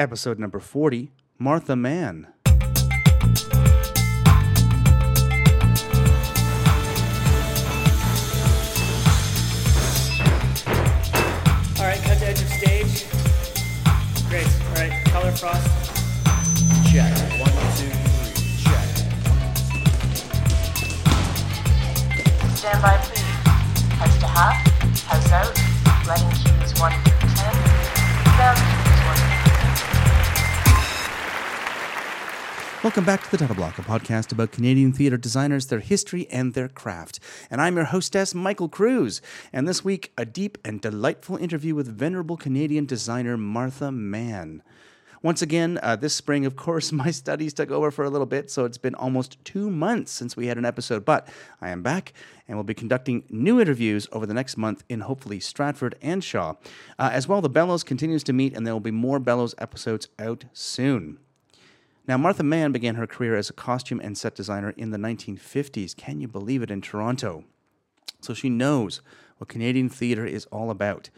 episode number 40 Martha Mann. All right, cut to edge of stage. Great. All right, color frost. Check. One, two, three. Check. Stand by, please. House to half, house out, running cues 1 through 10, down Welcome back to the Title Block, a podcast about Canadian theatre designers, their history, and their craft. And I'm your hostess, Michael Cruz. And this week, a deep and delightful interview with venerable Canadian designer Martha Mann. Once again, uh, this spring, of course, my studies took over for a little bit, so it's been almost two months since we had an episode. But I am back, and we'll be conducting new interviews over the next month in hopefully Stratford and Shaw. Uh, as well, the Bellows continues to meet, and there will be more Bellows episodes out soon. Now, Martha Mann began her career as a costume and set designer in the 1950s. Can you believe it in Toronto? So she knows what Canadian theatre is all about.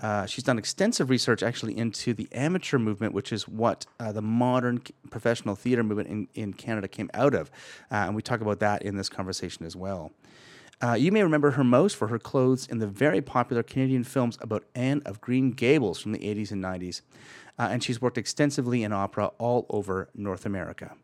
Uh, she's done extensive research actually into the amateur movement, which is what uh, the modern professional theatre movement in, in Canada came out of. Uh, and we talk about that in this conversation as well. Uh, you may remember her most for her clothes in the very popular Canadian films about Anne of Green Gables from the 80s and 90s. Uh, and she's worked extensively in opera all over North America.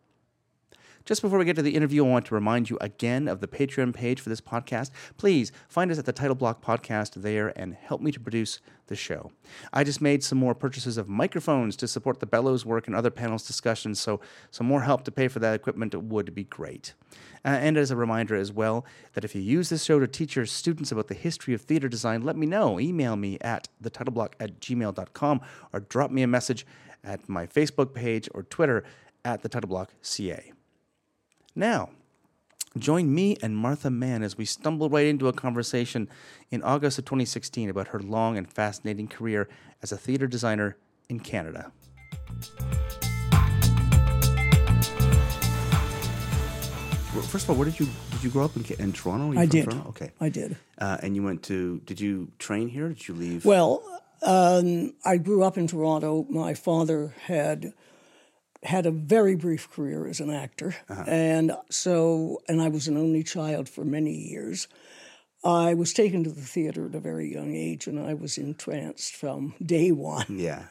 Just before we get to the interview, I want to remind you again of the Patreon page for this podcast. Please find us at the Title Block Podcast there and help me to produce the show. I just made some more purchases of microphones to support the Bellows work and other panels discussions, so some more help to pay for that equipment would be great. Uh, and as a reminder as well, that if you use this show to teach your students about the history of theater design, let me know. Email me at thetitleBlock at gmail.com or drop me a message at my Facebook page or Twitter at the Titleblock CA. Now, join me and Martha Mann as we stumble right into a conversation in August of 2016 about her long and fascinating career as a theater designer in Canada. First of all, where did you did you grow up in, in Toronto? I did. Toronto? Okay. I did. Uh, and you went to? Did you train here? Did you leave? Well, um, I grew up in Toronto. My father had had a very brief career as an actor, and so and I was an only child for many years. I was taken to the theater at a very young age, and I was entranced from day one. yeah.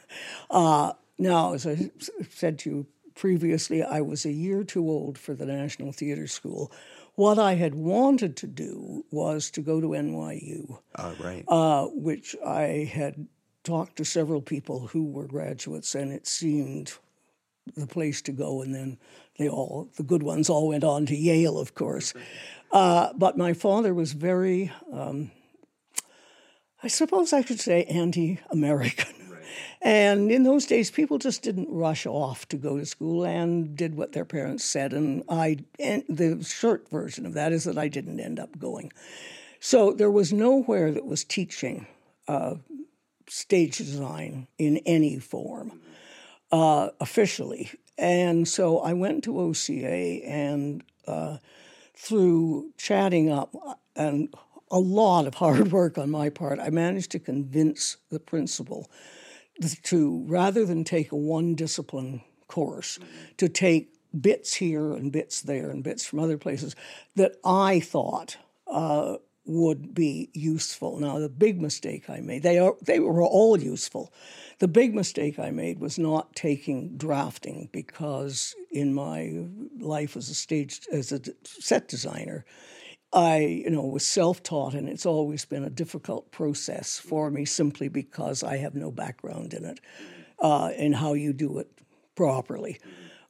Now, as I said to you previously, I was a year too old for the National Theatre School. What I had wanted to do was to go to NYU. Oh, right. uh, which I had talked to several people who were graduates, and it seemed the place to go. And then they all, the good ones, all went on to Yale, of course. Uh, but my father was very, um, I suppose I could say, anti American. And in those days, people just didn't rush off to go to school and did what their parents said. And I, and the short version of that is that I didn't end up going. So there was nowhere that was teaching uh, stage design in any form uh, officially. And so I went to OCA and uh, through chatting up and a lot of hard work on my part, I managed to convince the principal to rather than take a one discipline course, to take bits here and bits there and bits from other places that I thought uh, would be useful. Now, the big mistake I made, they, are, they were all useful. The big mistake I made was not taking drafting because in my life as a stage, as a set designer, I, you know, was self-taught, and it's always been a difficult process for me simply because I have no background in it, uh, in how you do it properly.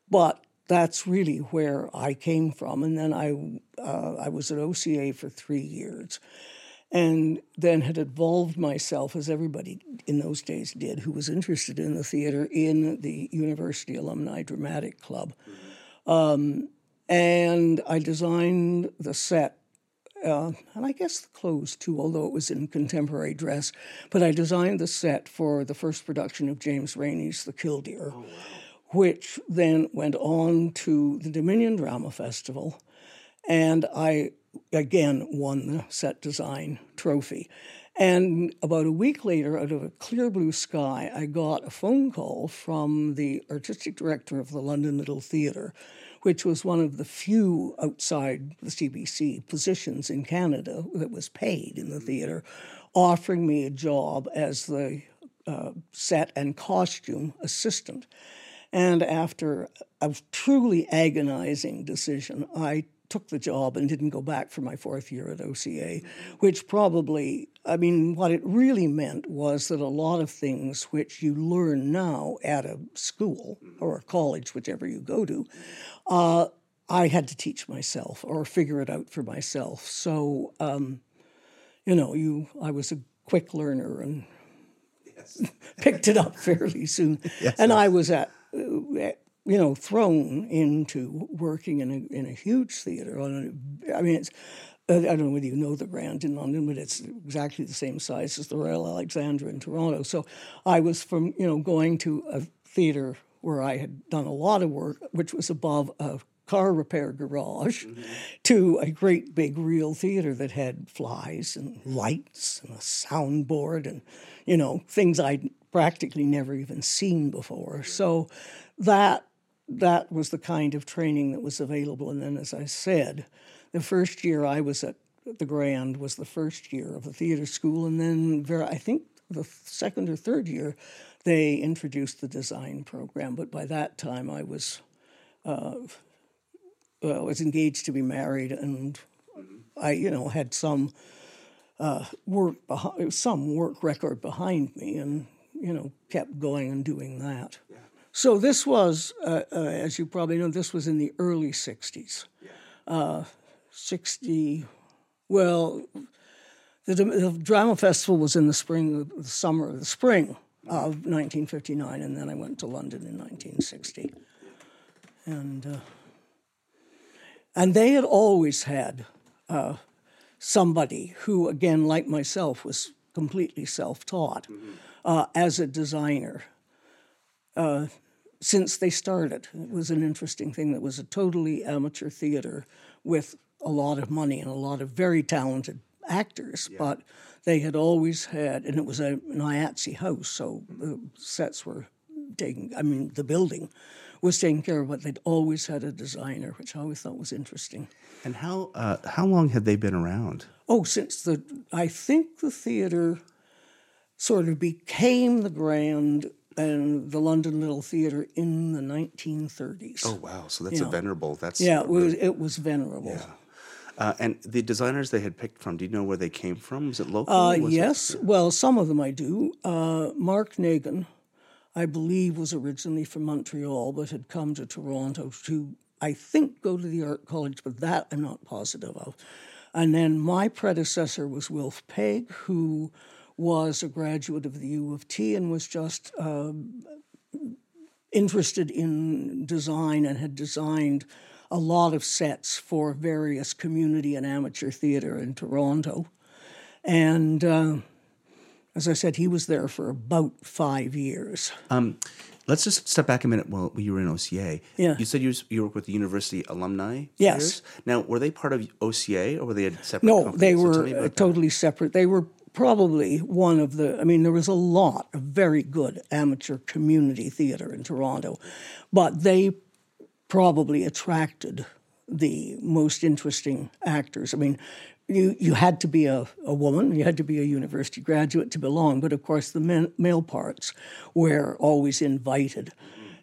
But that's really where I came from, and then I, uh, I was at OCA for three years, and then had involved myself, as everybody in those days did, who was interested in the theater, in the University Alumni Dramatic Club, um, and I designed the set uh, and I guess the clothes too, although it was in contemporary dress. But I designed the set for the first production of James Reaney's The Killdeer, which then went on to the Dominion Drama Festival. And I again won the set design trophy. And about a week later, out of a clear blue sky, I got a phone call from the artistic director of the London Little Theatre, which was one of the few outside the CBC positions in Canada that was paid in the theatre, offering me a job as the uh, set and costume assistant. And after a truly agonizing decision, I took the job and didn't go back for my fourth year at OCA, which probably, I mean, what it really meant was that a lot of things which you learn now at a school or a college, whichever you go to, uh, I had to teach myself or figure it out for myself. So, um, you know, you, I was a quick learner and picked it up fairly soon. and I was at, you know, thrown into working in a in a huge theater. On a, I mean, it's. I don't know whether you know the Grand in London, but it's exactly the same size as the Royal Alexandra in Toronto. So I was from you know going to a theater where I had done a lot of work, which was above a car repair garage, mm-hmm. to a great big real theater that had flies and lights and a soundboard and you know things I'd practically never even seen before. So that that was the kind of training that was available. And then, as I said, the first year I was at the Grand was the first year of the theater school, and then ver- I think the second or third year they introduced the design program. But by that time, I was uh, well, was engaged to be married, and I, you know, had some uh, work behind, some work record behind me, and you know, kept going and doing that. So this was, uh, uh, as you probably know, this was in the early '60s. Uh, 60, well, the, the drama festival was in the spring, the summer, of the spring of 1959, and then I went to London in 1960, and uh, and they had always had uh, somebody who, again, like myself, was completely self-taught uh, as a designer uh, since they started. It was an interesting thing. That was a totally amateur theater with a lot of money and a lot of very talented actors, but they had always had, and it was a, an IATSE house, so the sets were taken, I mean, the building was taken care of, but they'd always had a designer, which I always thought was interesting. And how uh, how long had they been around? Oh, since the, I think the theater sort of became the Grand and the London Little Theatre in the 1930s. Oh wow! So that's a Yeah. venerable. That's yeah, it was, it was venerable. yeah. Uh, and the designers they had picked from. Do you know where they came from? Was it local? Uh, Was it- yes, well, some of them I do. Uh, Mark Nagan, I believe, was originally from Montreal, but had come to Toronto to, I think, go to the art college, but that I'm not positive of. And then my predecessor was Wilf Pegg, who was a graduate of the U of T and was just um, interested in design and had designed a lot of sets for various community and amateur theater in Toronto. And uh, as I said, he was there for about five years. Um, let's just step back a minute while you were in OCA. Yeah. You said you, was- you work with the university alumni. Yes. theaters. Now, were they part of OCA or were they a separate? No, company? they So were uh, that. totally separate. They were probably one of the, I mean, there was a lot of very good amateur community theater in Toronto, but they probably attracted the most interesting actors. I mean, you, you had to be a, a woman, you had to be a university graduate to belong, but of course the men, male parts were always invited.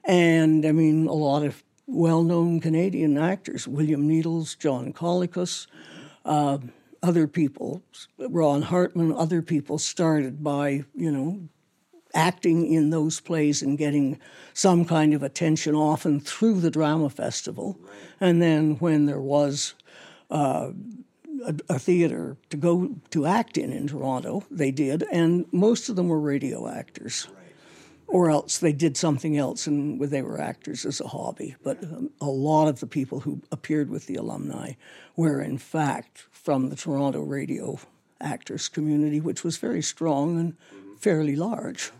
And I mean, a lot of well known Canadian actors, William Needles, John Colicos, uh, other people, Ron Hartman, other people started by, you know, acting in those plays and getting some kind of attention often through the drama festival. And then when there was uh, a, a theater to go to act in in Toronto, they did, and most of them were radio actors. Or else they did something else and they were actors as a hobby. But um, a lot of the people who appeared with the alumni were, in fact, from the Toronto radio actors community, which was very strong and fairly large.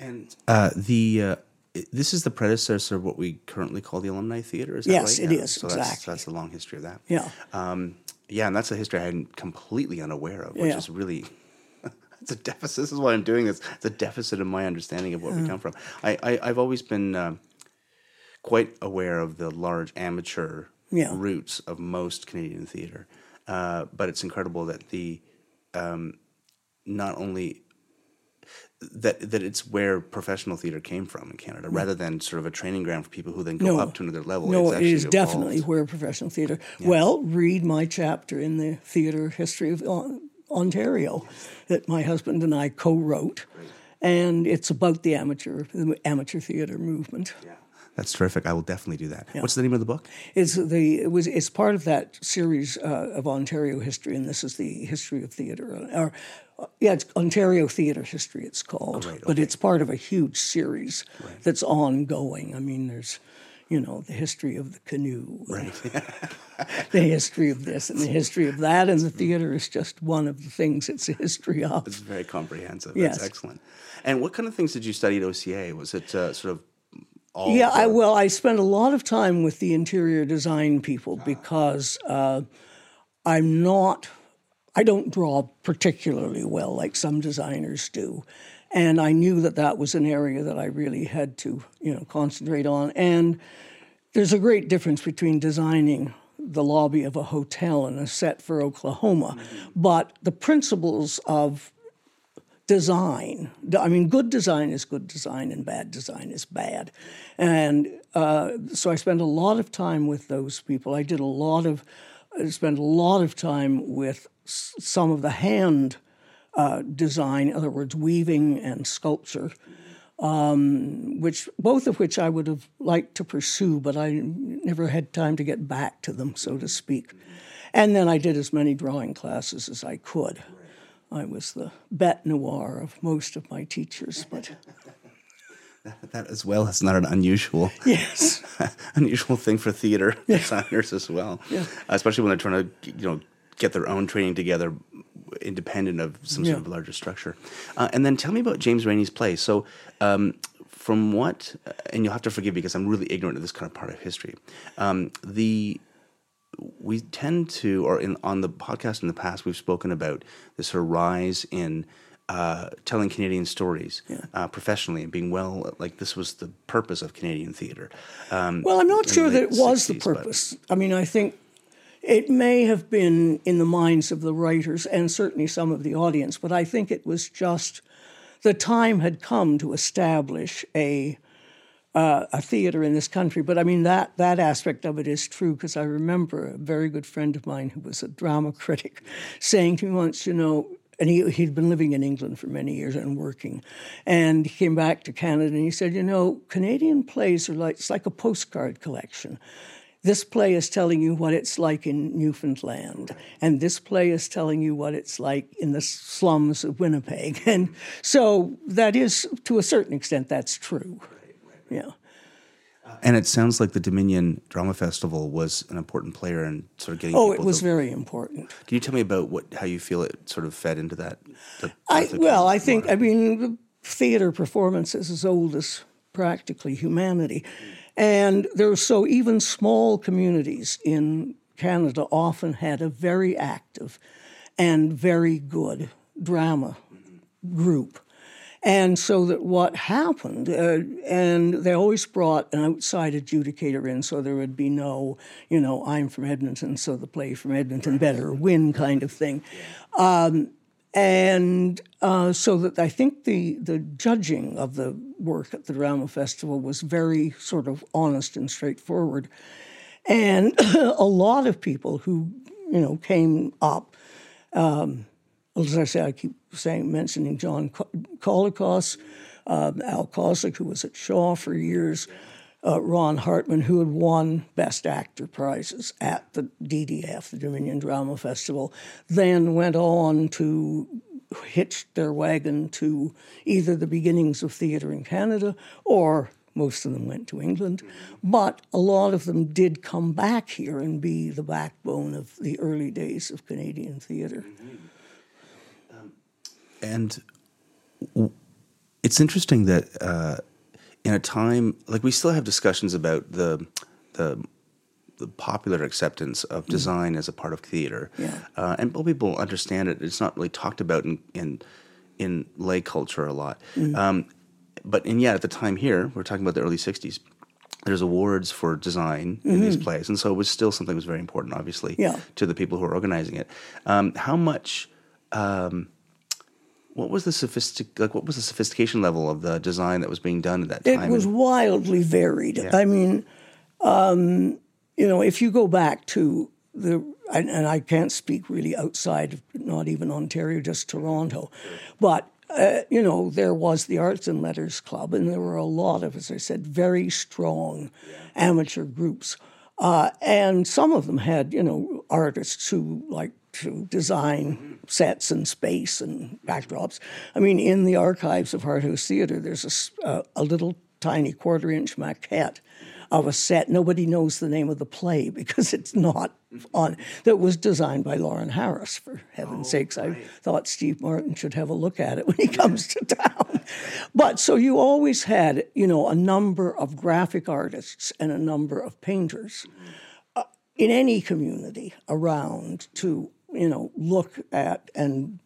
And uh, the uh, this is the predecessor of what we currently call the alumni theater. Is that Yes, right? it is, So that's, exactly. that's the long history of that. Yeah. Um, Yeah, and that's a history I'm completely unaware of, which Yeah. is really it's a deficit. This is why I'm doing this. It's a deficit in my understanding of where we come from. I, I I've always been um, quite aware of the large amateur Yeah. roots of most Canadian theater, uh, but it's incredible that the um, not only that that it's where professional theater came from in Canada, rather than sort of a training ground for people who then go No. up to another level. No, It's it actually definitely where professional theatre. Well, read my chapter in the theatre history of Ontario that my husband and I co-wrote, and it's about the amateur the amateur theatre movement. That's terrific. I will definitely do that. What's the name of the book? It's the it was it's part of that series uh, of Ontario history, and this is the history of theatre. Or uh, yeah, it's Ontario theatre history. It's called, Oh, right, but it's part of a huge series that's ongoing. I mean, there's you know the history of the canoe, right? the history of this and the history of that, and the theatre is just one of the things it's a history of. It's very comprehensive. Yes. That's excellent. And what kind of things did you study at OCA? Was it uh, sort of all? Yeah, I well, I spent a lot of time with the interior design people because uh, I'm not, I don't draw particularly well like some designers do, and I knew that that was an area that I really had to, you know, concentrate on. And there's a great difference between designing the lobby of a hotel and a set for Oklahoma, but the principles of design. I mean, good design is good design, and bad design is bad. And uh, so I spent a lot of time with those people. I did a lot of, I spent a lot of time with some of the hand uh, design, in other words, weaving and sculpture. Um, which both of which I would have liked to pursue, but I never had time to get back to them, so to speak. And then I did as many drawing classes as I could. I was the bête noire of most of my teachers, but that as well. is not an unusual, yes, unusual thing for theater designers as well. Yeah. Especially when they're trying to, you know, get their own training together, independent of some sort Yeah. of larger structure. Uh, and then tell me about James Reaney's play. So. Um, from what, and you'll have to forgive me because I'm really ignorant of this kind of part of history. Um, the we tend to, or in on the podcast in the past, we've spoken about this sort of rise in uh, telling Canadian stories uh, professionally and being well. Like this was the purpose of Canadian theater. Um, Well, I'm not sure that it was the 60s, but- purpose. I mean, I think it may have been in the minds of the writers and certainly some of the audience, but I think it was just the time had come to establish a uh, a theater in this country. But I mean that that aspect of it is true because I remember a very good friend of mine who was a drama critic saying to me once, you know. And he, he'd been living in England for many years and working. And he came back to Canada and he said, You know, Canadian plays are like, it's like a postcard collection. This play is telling you what it's like in Newfoundland, and this play is telling you what it's like in the slums of Winnipeg. And so that is, to a certain extent, that's true. Yeah. And it sounds like the Dominion Drama Festival was an important player in sort of getting. Oh, it was to- very important. Can you tell me about what how you feel it sort of fed into that? the- I, well, I think? I mean, the theater performance is as old as practically humanity. And there are so even small communities in Canada often had a very active and very good drama group. And so that what happened, uh, and they always brought an outside adjudicator in, so there would be no, you know, I'm from Edmonton, so the play from Edmonton better win kind of thing. Um, and uh, so that I think the the judging of the work at the drama festival was very sort of honest and straightforward, and a lot of people who you know came up as I say, I keep saying mentioning John Colicos, um, Al Kozlik, who was at Shaw for years, uh, Ron Hartman, who had won Best Actor prizes at the DDF, the Dominion Drama Festival, then went on to hitch their wagon to either the beginnings of theatre in Canada or most of them went to England, but a lot of them did come back here and be the backbone of the early days of Canadian theatre. And it's interesting that uh, in a time like we still have discussions about the the the popular acceptance of design as a part of theater, Mm. Yeah. uh, and people understand it. It's not really talked about in in, in lay culture a lot. Mm. Um, but and yet at the time here, we're talking about the early '60s. There's awards for design in these plays, and so it was still something that was very important, obviously, Mm-hmm. Yeah. to the people who were organizing it. Um, how much? Um, what was the sophistic like? What was the sophistication level of the design that was being done at that time? It was And- wildly varied. Yeah. I mean, um, you know, if you go back to the, and, and I can't speak really outside of not even Ontario, just Toronto, but. Uh, you know, there was the Arts and Letters Club, and there were a lot of, as I said, very strong amateur groups. Uh, and some of them had, you know, artists who like to design sets and space and backdrops. I mean, in the archives of Hart House Theatre, there's a uh, a little tiny quarter inch maquette of a set. Nobody knows the name of the play because it's not on. That was designed by Lawren Harris. For heaven's sakes, I thought Steve Martin should have a look at it when he comes to town. But so you always had, you know, a number of graphic artists and a number of painters uh, in any community around to, you know, look at and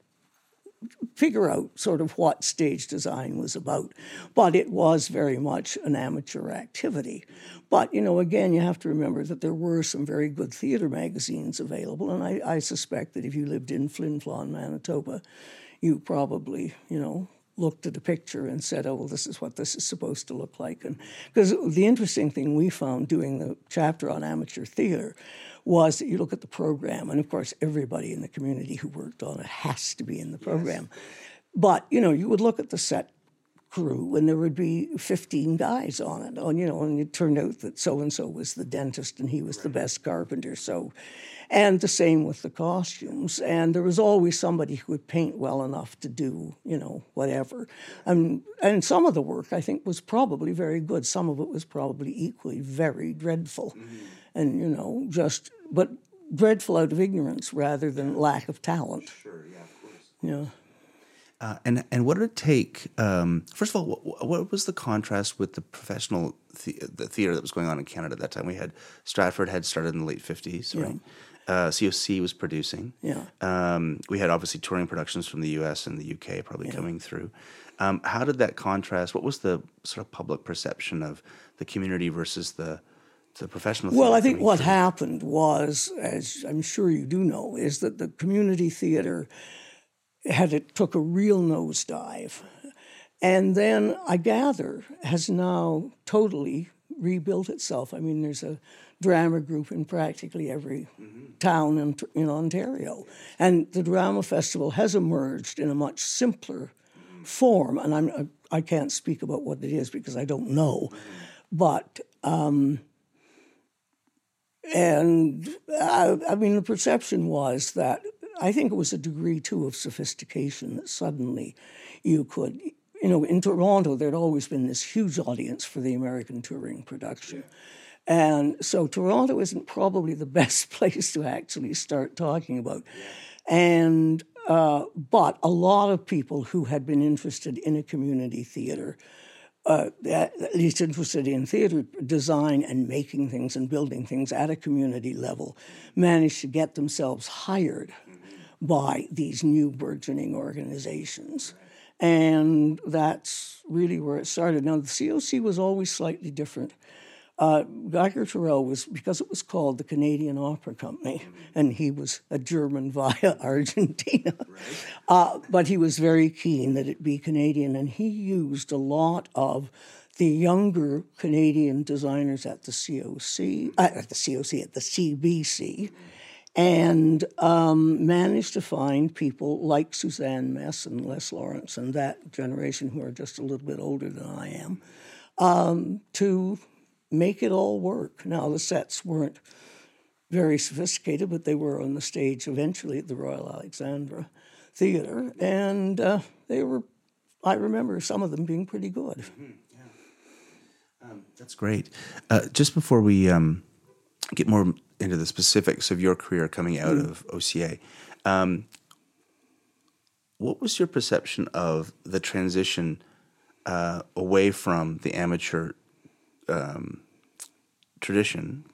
figure out sort of what stage design was about. But it was very much an amateur activity. But, you know, again, you have to remember that there were some very good theater magazines available. And I, I suspect that if you lived in Flin Flon, Manitoba, you probably, you know, looked at a picture and said, oh, well, this is what this is supposed to look like. And because the interesting thing we found doing the chapter on amateur theater was that you look at the program, and of course, everybody in the community who worked on it has to be in the program. But, you know, you would look at the set crew and there would be 15 guys on it. And, you know, and it turned out that so and so was the dentist and he was the best carpenter. So, and the same with the costumes. And there was always somebody who would paint well enough to do, you know, whatever. And, and some of the work I think was probably very good. Some of it was probably equally very dreadful. Mm-hmm. And, you know, just, but dreadful out of ignorance rather than lack of talent. Sure, yeah, of course. Yeah. Uh, and and what did it take? Um, first of all, what, what was the contrast with the professional the, the theater that was going on in Canada at that time? We had Stratford had started in the late fifties, right? Uh, COC was producing. Yeah. Um, we had obviously touring productions from the U.S. and the U.K. probably coming through. Um, how did that contrast? What was the sort of public perception of the community versus the professional? Well, I think what through? happened was, as I'm sure you do know, is that the community theater had it took a real nosedive, and then I gather has now totally rebuilt itself. I mean, there's a drama group in practically every town in, in Ontario, and the drama festival has emerged in a much simpler form. And I'm I can't speak about what it is because I don't know, but. Um, and I, I mean, the perception was that I think it was a degree too of sophistication that suddenly you could, you know, in Toronto, there'd always been this huge audience for the American touring production. And so Toronto isn't probably the best place to actually start talking about. And, uh, but a lot of people who had been interested in a community theater uh, at least interested in theater design and making things and building things at a community level, managed to get themselves hired by these new burgeoning organizations. And that's really where it started. Now, the COC was always slightly different. Uh, Geiger-Torel was, because it was called the Canadian Opera Company, and he was a German via Argentina, uh, but he was very keen that it be Canadian, and he used a lot of the younger Canadian designers at the COC, uh, at the COC, at the CBC, and um, managed to find people like Suzanne Mess and Les Lawrence and that generation who are just a little bit older than I am um, to make it all work. Now, the sets weren't very sophisticated, but they were on the stage eventually at the Royal Alexandra Theatre, and uh, they were, I remember some of them being pretty good. Yeah, That's great. Uh, just before we um, get more into the specifics of your career coming out of OCA, um, what was your perception of the transition uh, away from the amateur um, tradition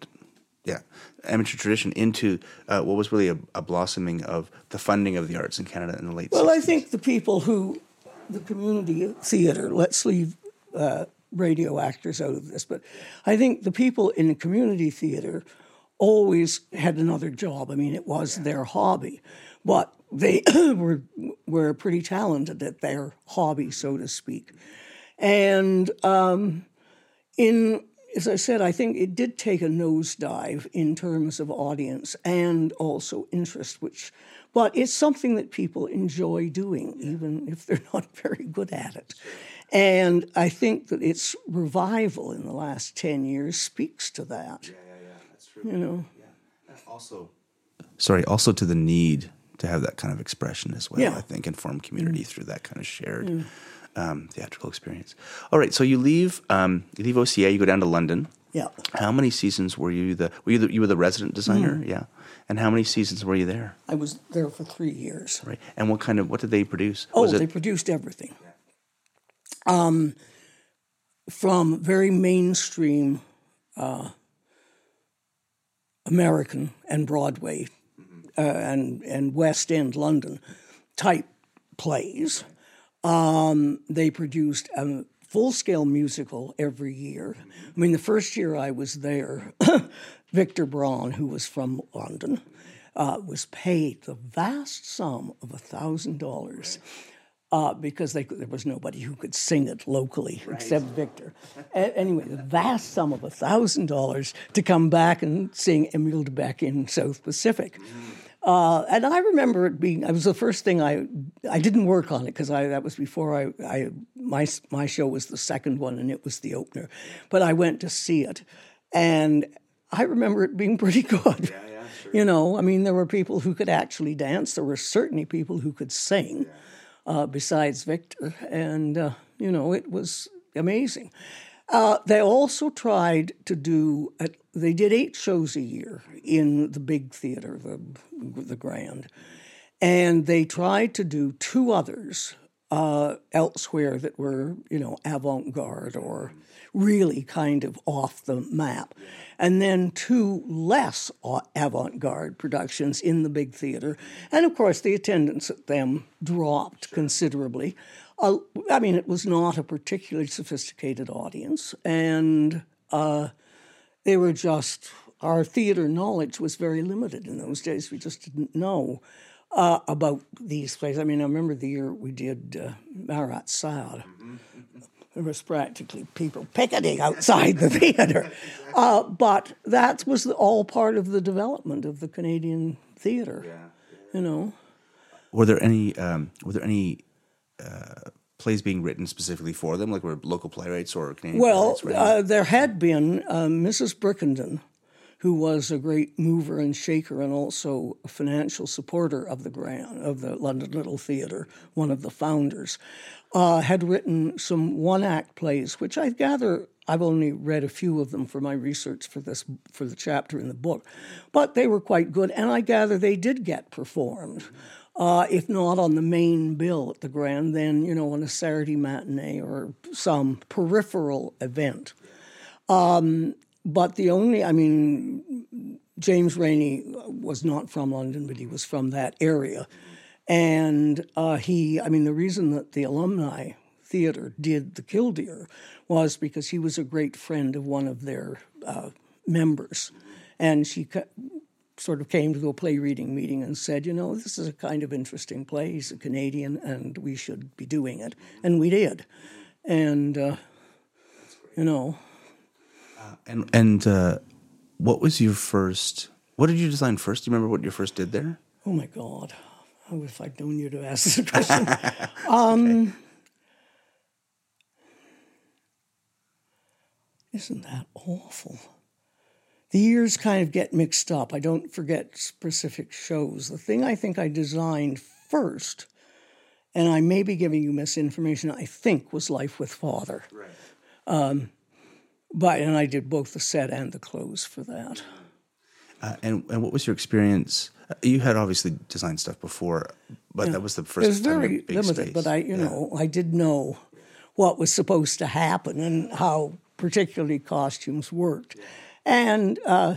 yeah, amateur tradition into uh, what was really a, a blossoming of the funding of the arts in Canada in the late. Well, 60s. I think the people who, the community theater, let's leave uh, radio actors out of this, but I think the people in the community theater always had another job. I mean, it was their hobby, but they were were pretty talented at their hobby, so to speak. And um, in as I said, I think it did take a nosedive in terms of audience and also interest, which, but it's something that people enjoy doing, even if they're not very good at it. And I think that its revival in the last 10 years speaks to that. Yeah, yeah, yeah. That's true. You know, Yeah. also sorry also to the need to have that kind of expression as well Yeah. i think and form community mm. through that kind of shared mm. Um, theatrical experience. All right so you leave um, you leave oca you go down to london. Yeah. how many seasons were you the were you the, you were the resident designer? Yeah. And how many seasons were you there? I was there for three years. right. And what kind of what did they produce? Oh, was they produced everything. Um, from very mainstream uh, American and Broadway uh, and and West End London type plays. Um, they produced a full scale musical every year. I mean, the first year I was there, Victor Braun, who was from London, uh, was paid the vast sum of a thousand dollars. Uh, because they, there was nobody who could sing it locally except Victor. A- anyway, the vast sum of a thousand dollars to come back and sing Emile de Becque in South Pacific. Uh, and I remember it being. It was the first thing I. I didn't work on it because I that was before I, I. My my show was the second one and it was the opener, but I went to see it, and I remember it being pretty good. Yeah, yeah, sure. You know, I mean, there were people who could actually dance. There were certainly people who could sing, uh, besides Victor, and uh, you know, it was amazing. Uh, they also tried to do. A, they did eight shows a year in the big theater, the the Grand, and they tried to do two others uh, elsewhere that were, you know, avant-garde or really kind of off the map, and then two less avant-garde productions in the big theater, and of course the attendance at them dropped considerably. Uh, I mean, it was not a particularly sophisticated audience, and uh, they were just our theater knowledge was very limited in those days. We just didn't know uh, about these plays. I mean, I remember the year we did uh, Marat Sade. There was practically people picketing outside the theater, uh, but that was all part of the development of the Canadian theater. You know. were there any um, were there any uh, plays being written specifically for them like were local playwrights or Canadian Well, playwrights writing? uh, there had been uh, Mrs. Brickenden, who was a great mover and shaker and also a financial supporter of the Grand of the London Little Theatre, one of the founders, uh, had written some one-act plays, which I gather I've only read a few of them for my research for this for the chapter in the book, but they were quite good, and I gather they did get performed. Uh, if not on the main bill at the Grand, then you know on a Saturday matinee or some peripheral event. Um, but the only, I mean, James Reaney was not from London, but he was from that area. And uh, he, I mean, the reason that the alumni theater did the Killdeer was because he was a great friend of one of their uh, members. And she sort of came to a play reading meeting and said, you know, this is a kind of interesting play. He's a Canadian and we should be doing it. And we did. And, uh, you know, and and uh, what was your first? What did you design first? Do you remember what you first did there? Oh my God. I wish I'd known you to ask this question. um, Isn't that awful? The years kind of get mixed up. I don't forget specific shows. The thing I think I designed first, and I may be giving you misinformation, I think was Life with Father. Right. Um, but, and I did both the set and the clothes for that. Uh, and and what was your experience? Uh, You had obviously designed stuff before, but that was the first. It was time very limited, space. but I, you Yeah. know, I did know what was supposed to happen and how particularly costumes worked. And uh,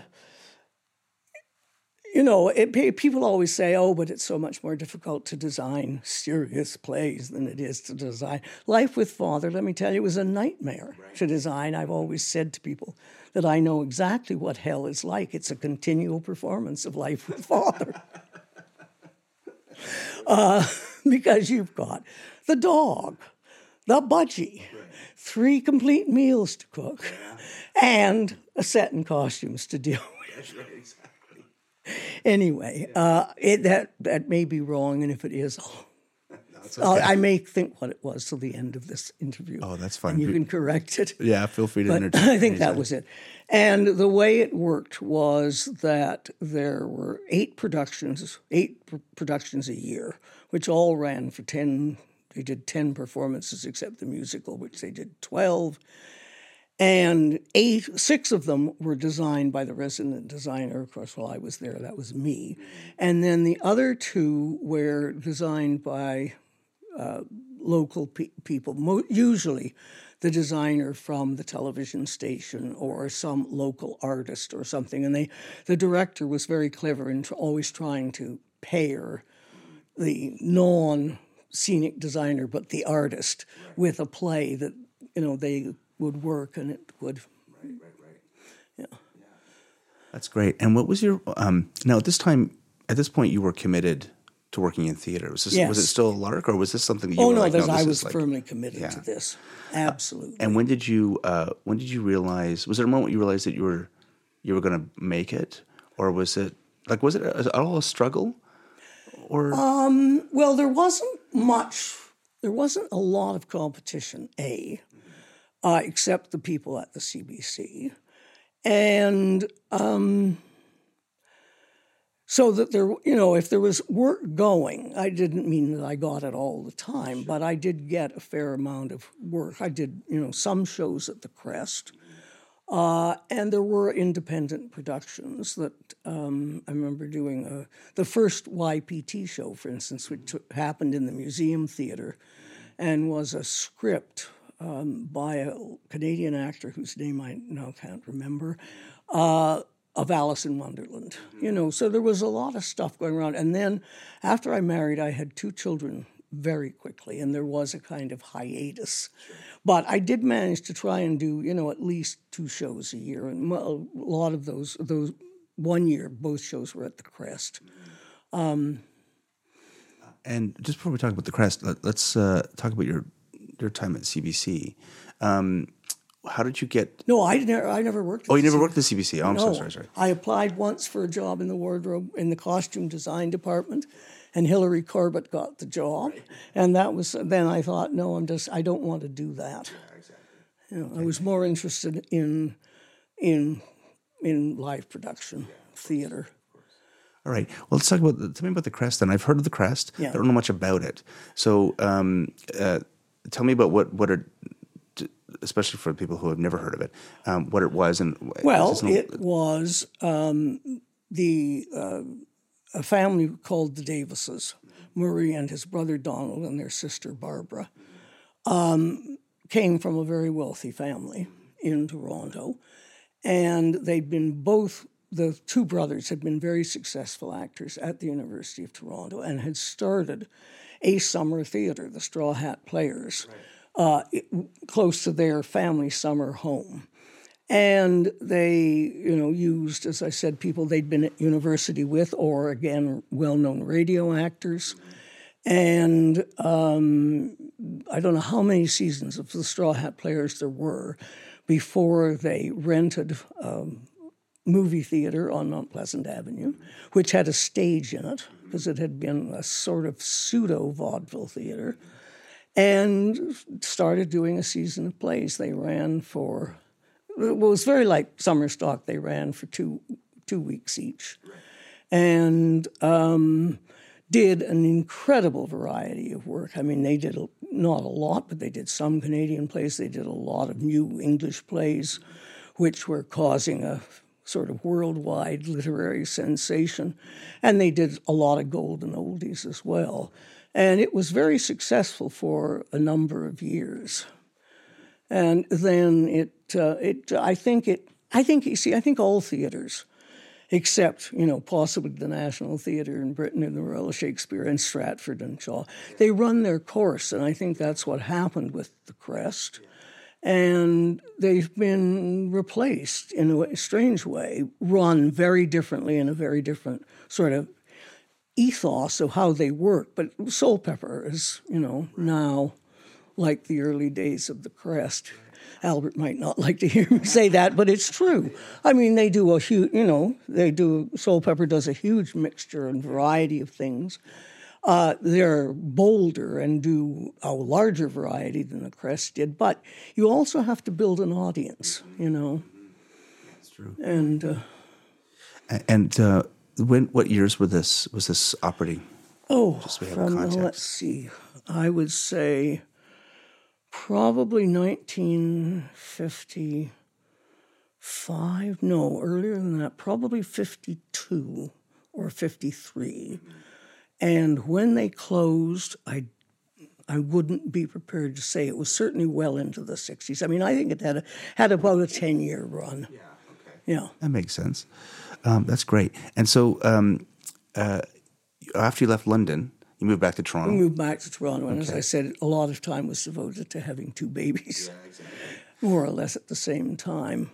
you know, it, people always say, "Oh, but it's so much more difficult to design serious plays than it is to design Life with Father." Let me tell you, it was a nightmare to design. I've always said to people that I know exactly what hell is like. It's a continual performance of Life with Father. uh, because you've got the dog, the budgie, three complete meals to cook, and a set and costumes to deal with. Anyway, uh, it, that that may be wrong, and if it is, I'll- I may think what it was till the end of this interview. Oh, that's fine. And you can correct it. Yeah, feel free to But interject. I think that was it. And the way it worked was that there were eight productions, eight pr- productions a year, which all ran for 10, they did 10 performances except the musical, which they did 12. And eight, six of them were designed by the resident designer. Of course, while I was there, that was me. And then the other two were designed by uh, local pe- people, mo- usually the designer from the television station or some local artist or something. And they, the director was very clever in tr- always trying to pair the non scenic designer, but the artist, with a play that you know they would work and it would. Right, right, right. Yeah. yeah. That's great. And what was your um, now at this time? At this point, you were committed to working in theater. Was this was it still a lark, or was this something that you Oh were no, like, no, I was like, firmly committed yeah. to this. Absolutely. And when did you uh, when did you realize? Was there a moment you realized that you were you were going to make it, or was it like was it at all a struggle? Or um, Well, there wasn't much. There wasn't a lot of competition. A, uh, except the people at the CBC, and um, so that there, you know, if there was work going, I didn't mean that I got it all the time, but I did get a fair amount of work. I did, you know, some shows at the Crest. Uh, and there were independent productions that um, I remember doing. A, the first YPT show, for instance, which took, happened in the Museum Theatre and was a script um, by a Canadian actor whose name I now can't remember, uh, of Alice in Wonderland. You know, so there was a lot of stuff going around. And then after I married, I had two children very quickly, and there was a kind of hiatus. But I did manage to try and do, you know, at least two shows a year, and a lot of those, those one year, both shows were at the Crest. and just before we talk about the crest, let, us uh, talk about your your time at CBC. Um, how did you get? No, I never, I never worked. Oh, you never CBC. worked at the CBC. Oh, I'm so sorry. Sorry. I applied once for a job in the wardrobe in the costume design department, and Hillary Corbett got the job. And that was then I thought, no, I'm just I don't want to do that. You know, I was more interested in in in live production, theater. All right. Well, let's talk about. The, tell me about the crest. Then I've heard of the crest. Yeah. I don't know much about it. So, um, uh, tell me about what what it, especially for people who have never heard of it, um, what it was and Well, an- it was um, the uh, a family called the Davises, Murray and his brother Donald and their sister Barbara, um, came from a very wealthy family in Toronto, and they'd been both. The two brothers had been very successful actors at the University of Toronto and had started a summer theater, the Straw Hat Players, uh, it- close to their family summer home. And they you know used as i said people they'd been at university with or again well-known radio actors. And um, i don't know how many seasons of the straw hat players there were before they rented um, movie theater on Mount Pleasant Avenue, which had a stage in it because it had been a sort of pseudo vaudeville theater, and started doing a season of plays. They ran for well, it was very like summer stock. They ran for two two weeks each, and um, did an incredible variety of work. I mean, they did a, not a lot, but they did some Canadian plays. They did a lot of new English plays, which were causing a sort of worldwide literary sensation, and they did a lot of golden oldies as well. And it was very successful for a number of years and then it uh, it I think it I think you see I think all theaters except, you know, possibly the National Theatre in Britain and the Royal Shakespeare and Stratford and Shaw. They run their course, and I think that's what happened with the Crest. And they've been replaced in a way- strange way, run very differently in a very different sort of ethos of how they work. But Soulpepper is, you know, now like the early days of the Crest. Albert might not like to hear me say that, but it's true. I mean, they do a huge, you know, they do, Soulpepper does a huge mixture and variety of things. Uh, they're bolder and do a larger variety than the Crest did, but you also have to build an audience, you know. That's true. And uh, And uh, when what years were this was this operating? Oh, Just so we have a from, let's see. I would say probably 1955. No, earlier than that, probably 52 or 53. And when they closed, I I wouldn't be prepared to say it was certainly well into the 60s. I mean, I think it had a, had about a 10 year run. Yeah. Yeah. That makes sense. Um, that's great. And so um, uh, after you left London, you moved back to Toronto. We moved back to Toronto, and as I said, a lot of time was devoted to having two babies, more or less at the same time.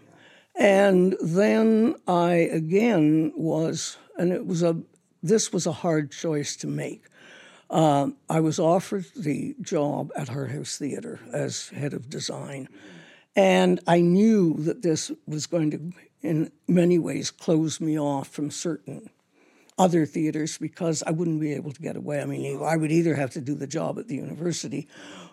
And then I again was, and it was a, this was a hard choice to make. Um, I was offered the job at Hart House Theatre as head of design, and I knew that this was going to, in many ways, close me off from certain other theaters because I wouldn't be able to get away. I mean, I would either have to do the job at the university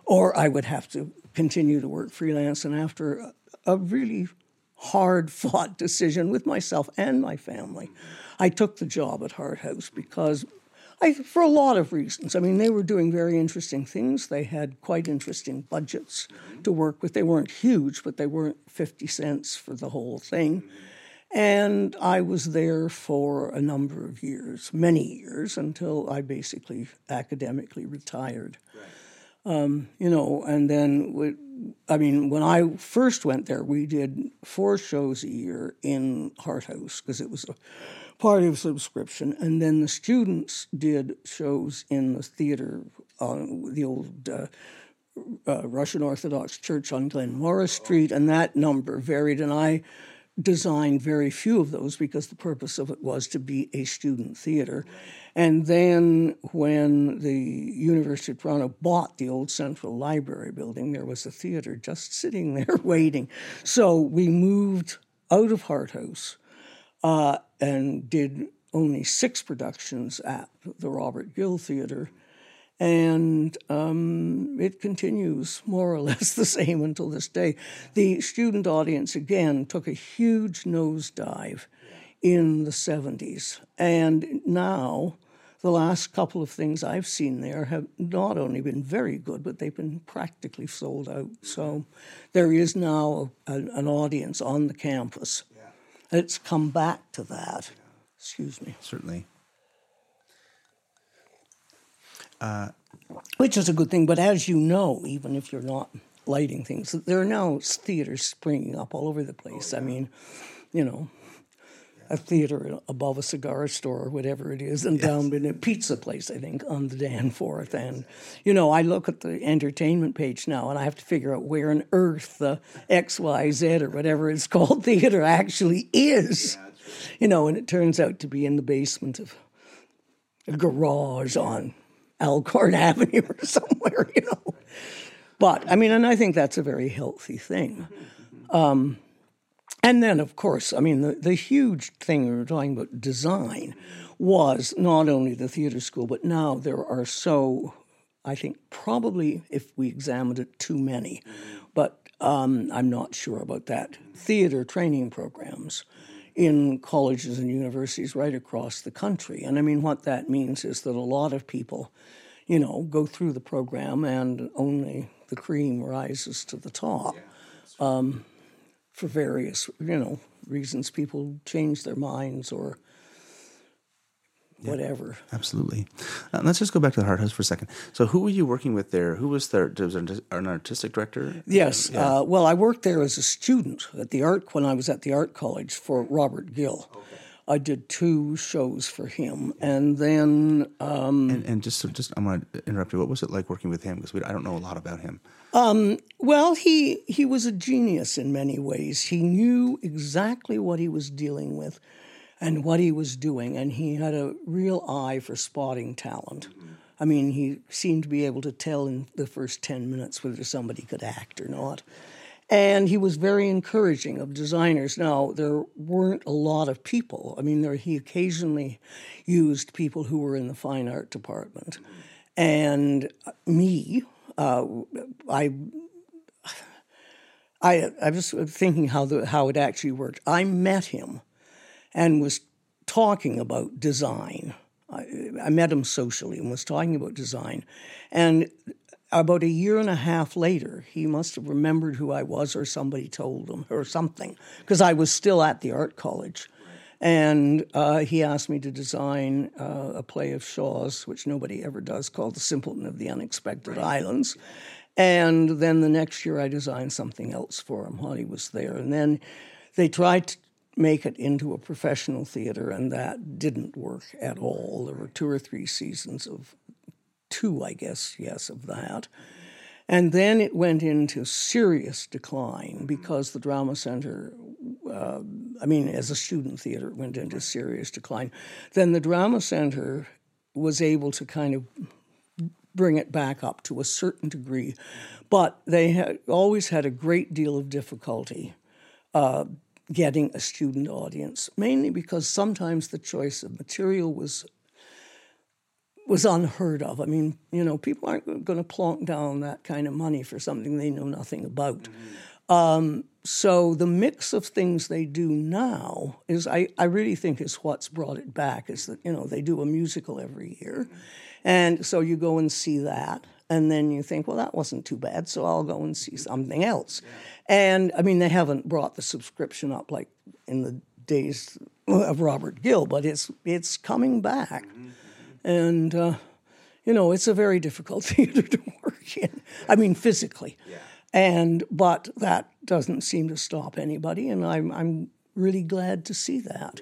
or I would have to continue to work freelance. And after a really hard fought decision with myself and my family, I took the job at Hart House because. I, for a lot of reasons. I mean, they were doing very interesting things. They had quite interesting budgets to work with. They weren't huge, but they weren't 50 cents for the whole thing. And I was there for a number of years, many years, until I basically academically retired. Um, you know, and then, we, I mean, when I first went there, we did four shows a year in Hart House because it was a part of subscription. And then the students did shows in the theater, uh, the old uh, uh, Russian Orthodox Church on Glen Morris Street, and that number varied. And I designed very few of those because the purpose of it was to be a student theater. And then when the University of Toronto bought the old Central Library building, there was a theater just sitting there waiting. So we moved out of Hart House uh, and did only six productions at the Robert Gill Theater. And um, it continues more or less the same until this day. The student audience, again, took a huge nosedive in the 70s. And now, the last couple of things I've seen there have not only been very good, but they've been practically sold out. So there is now a, an audience on the campus. It's come back to that. Excuse me. Certainly. Uh, which is a good thing. But as you know, even if you're not lighting things, there are now theaters springing up all over the place. Oh, I mean, you know, a theater above a cigar store or whatever it is, and down in a pizza place, I think, on the Danforth. And, you know, I look at the entertainment page now and I have to figure out where on earth the XYZ or whatever it's called theater actually is. You know, and it turns out to be in the basement of a garage on Alcorn Avenue or somewhere, you know. But I mean, and I think that's a very healthy thing. Um, and then, of course, I mean, the, the huge thing we were talking about design was not only the theater school, but now there are so, I think, probably if we examined it, too many. But um, I'm not sure about that. Theater training programs in colleges and universities right across the country. And I mean, what that means is that a lot of people, you know, go through the program and only the cream rises to the top. Um, for various, you know, reasons, people change their minds or whatever. Absolutely. Uh, let's just go back to the Hart House for a second. So, who were you working with there? Who was there? Was an artistic director? Yes. Uh, well, I worked there as a student at the art when I was at the art college for Robert Gill. I did two shows for him, and then um, And, and just so just I'm going to interrupt you. What was it like working with him? Because I don't know a lot about him. Um, well, he he was a genius in many ways. He knew exactly what he was dealing with and what he was doing, and he had a real eye for spotting talent. I mean, he seemed to be able to tell in the first 10 minutes whether somebody could act or not. And he was very encouraging of designers. Now, there weren't a lot of people. I mean, there, he occasionally used people who were in the fine art department. And me, I I I was thinking how the how it actually worked. I met him and was talking about design. I, I met him socially and was talking about design, and about a year and a half later, he must have remembered who I was, or somebody told him, or something, because I was still at the art college. And uh, he asked me to design uh, a play of Shaw's, which nobody ever does, called The Simpleton of the Unexpected Islands. And then the next year, I designed something else for him while he was there. And then they tried to make it into a professional theater, and that didn't work at all. There were two or three seasons of two, I guess, yes, of that. And then it went into serious decline because the Drama Center, uh, I mean, as a student theater, it went into serious decline. Then the Drama Center was able to kind of bring it back up to a certain degree, but they had always had a great deal of difficulty uh, getting a student audience, mainly because sometimes the choice of material was was unheard of. I mean, you know, people aren't going to plonk down that kind of money for something they know nothing about. Mm-hmm. Um, so the mix of things they do now is, I, I really think, is what's brought it back. Is that you know they do a musical every year, mm-hmm. and so you go and see that, and then you think, well, that wasn't too bad, so I'll go and see something else. And I mean, they haven't brought the subscription up like in the days of Robert Gill, but it's it's coming back mm-hmm. And uh, you know it's a very difficult theater to work in. I mean, physically, Yeah. and but that doesn't seem to stop anybody, and I'm I'm really glad to see that.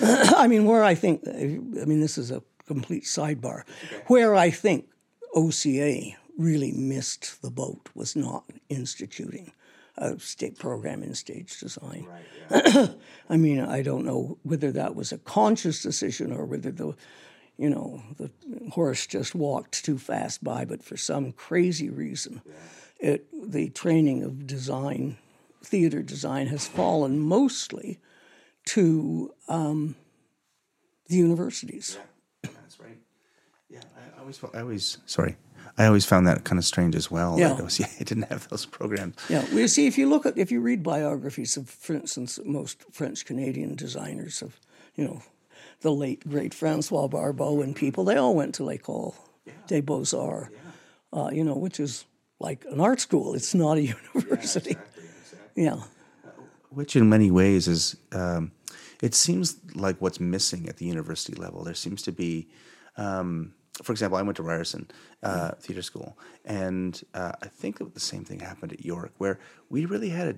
I mean, where I think, I mean, this is a complete sidebar, where I think OCA really missed the boat was not instituting a state program in stage design. Right, yeah. I mean, I don't know whether that was a conscious decision or whether the, you know, the horse just walked too fast by, but for some crazy reason, it the training of design, theater design, has fallen mostly to um, the universities. Yeah, That's right. Yeah, I always, I always, sorry, I always found that kind of strange as well. Yeah. Was, yeah, it didn't have those programs. Yeah, well, you see, if you look at, if you read biographies of, for instance, most French Canadian designers of, you know, the late great Francois Barbeau and people, they all went to l'École des Beaux Arts, uh, you know, which is like an art school. It's not a university. Yeah, Which, in many ways, is um, it seems like what's missing at the university level. There seems to be, um, for example, I went to Ryerson uh, Theatre School, and uh, I think the same thing happened at York, where we really had a.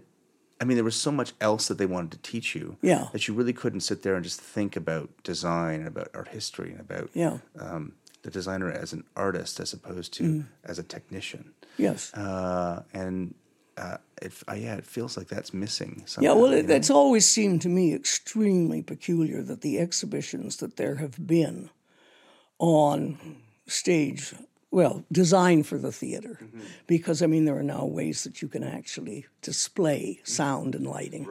I mean, there was so much else that they wanted to teach you Yeah. that you really couldn't sit there and just think about design and about art history and about Yeah. um, the designer as an artist as opposed to as a technician. yes. Uh, and uh, it, uh, yeah, it feels like that's missing. Yeah, well, it, know? it's always seemed to me extremely peculiar that the exhibitions that there have been on stage, well, designed for the theater, mm-hmm. because I mean, there are now ways that you can actually display mm-hmm. sound and lighting,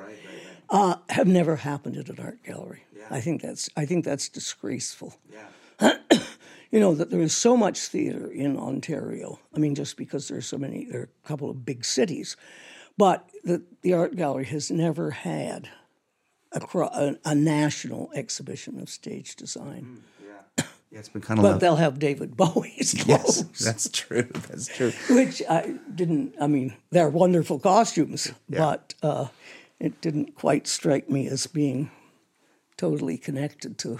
Uh, have never happened at an art gallery. I think that's I think that's disgraceful. you know that there is so much theater in Ontario. I mean, just because there's so many, there are a couple of big cities, but the the art gallery has never had a, a, a national exhibition of stage design. Mm, yeah, it's been kind of But they'll have David Bowie's clothes. yes, that's true. That's true. which I didn't. I mean, they're wonderful costumes, but uh, it didn't quite strike me as being totally connected to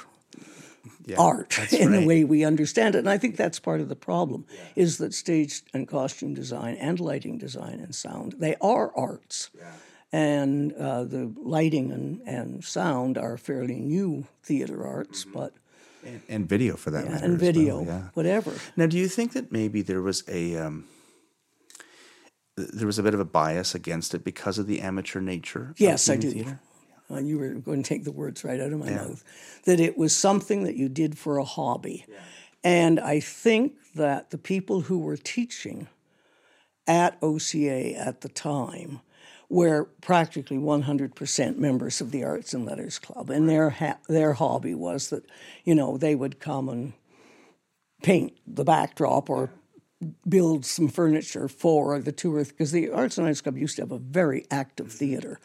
Yeah, art in the way we understand it. And I think that's part of the problem is that stage and costume design and lighting design and sound, they are arts. and uh, the lighting and, and sound are fairly new theater arts, but And, and video for that matter. and as well, video, yeah. whatever. Now, do you think that maybe there was a um, there was a bit of a bias against it because of the amateur nature? of Yes, I do. Theater? Uh, you were going to take the words right out of my mouth. That it was something that you did for a hobby. And I think that the people who were teaching at OCA at the time were practically 100% members of the Arts and Letters Club. And their, ha- their hobby was that, you know, they would come and paint the backdrop or build some furniture for the tour because the Arts and Letters Club used to have a very active theater.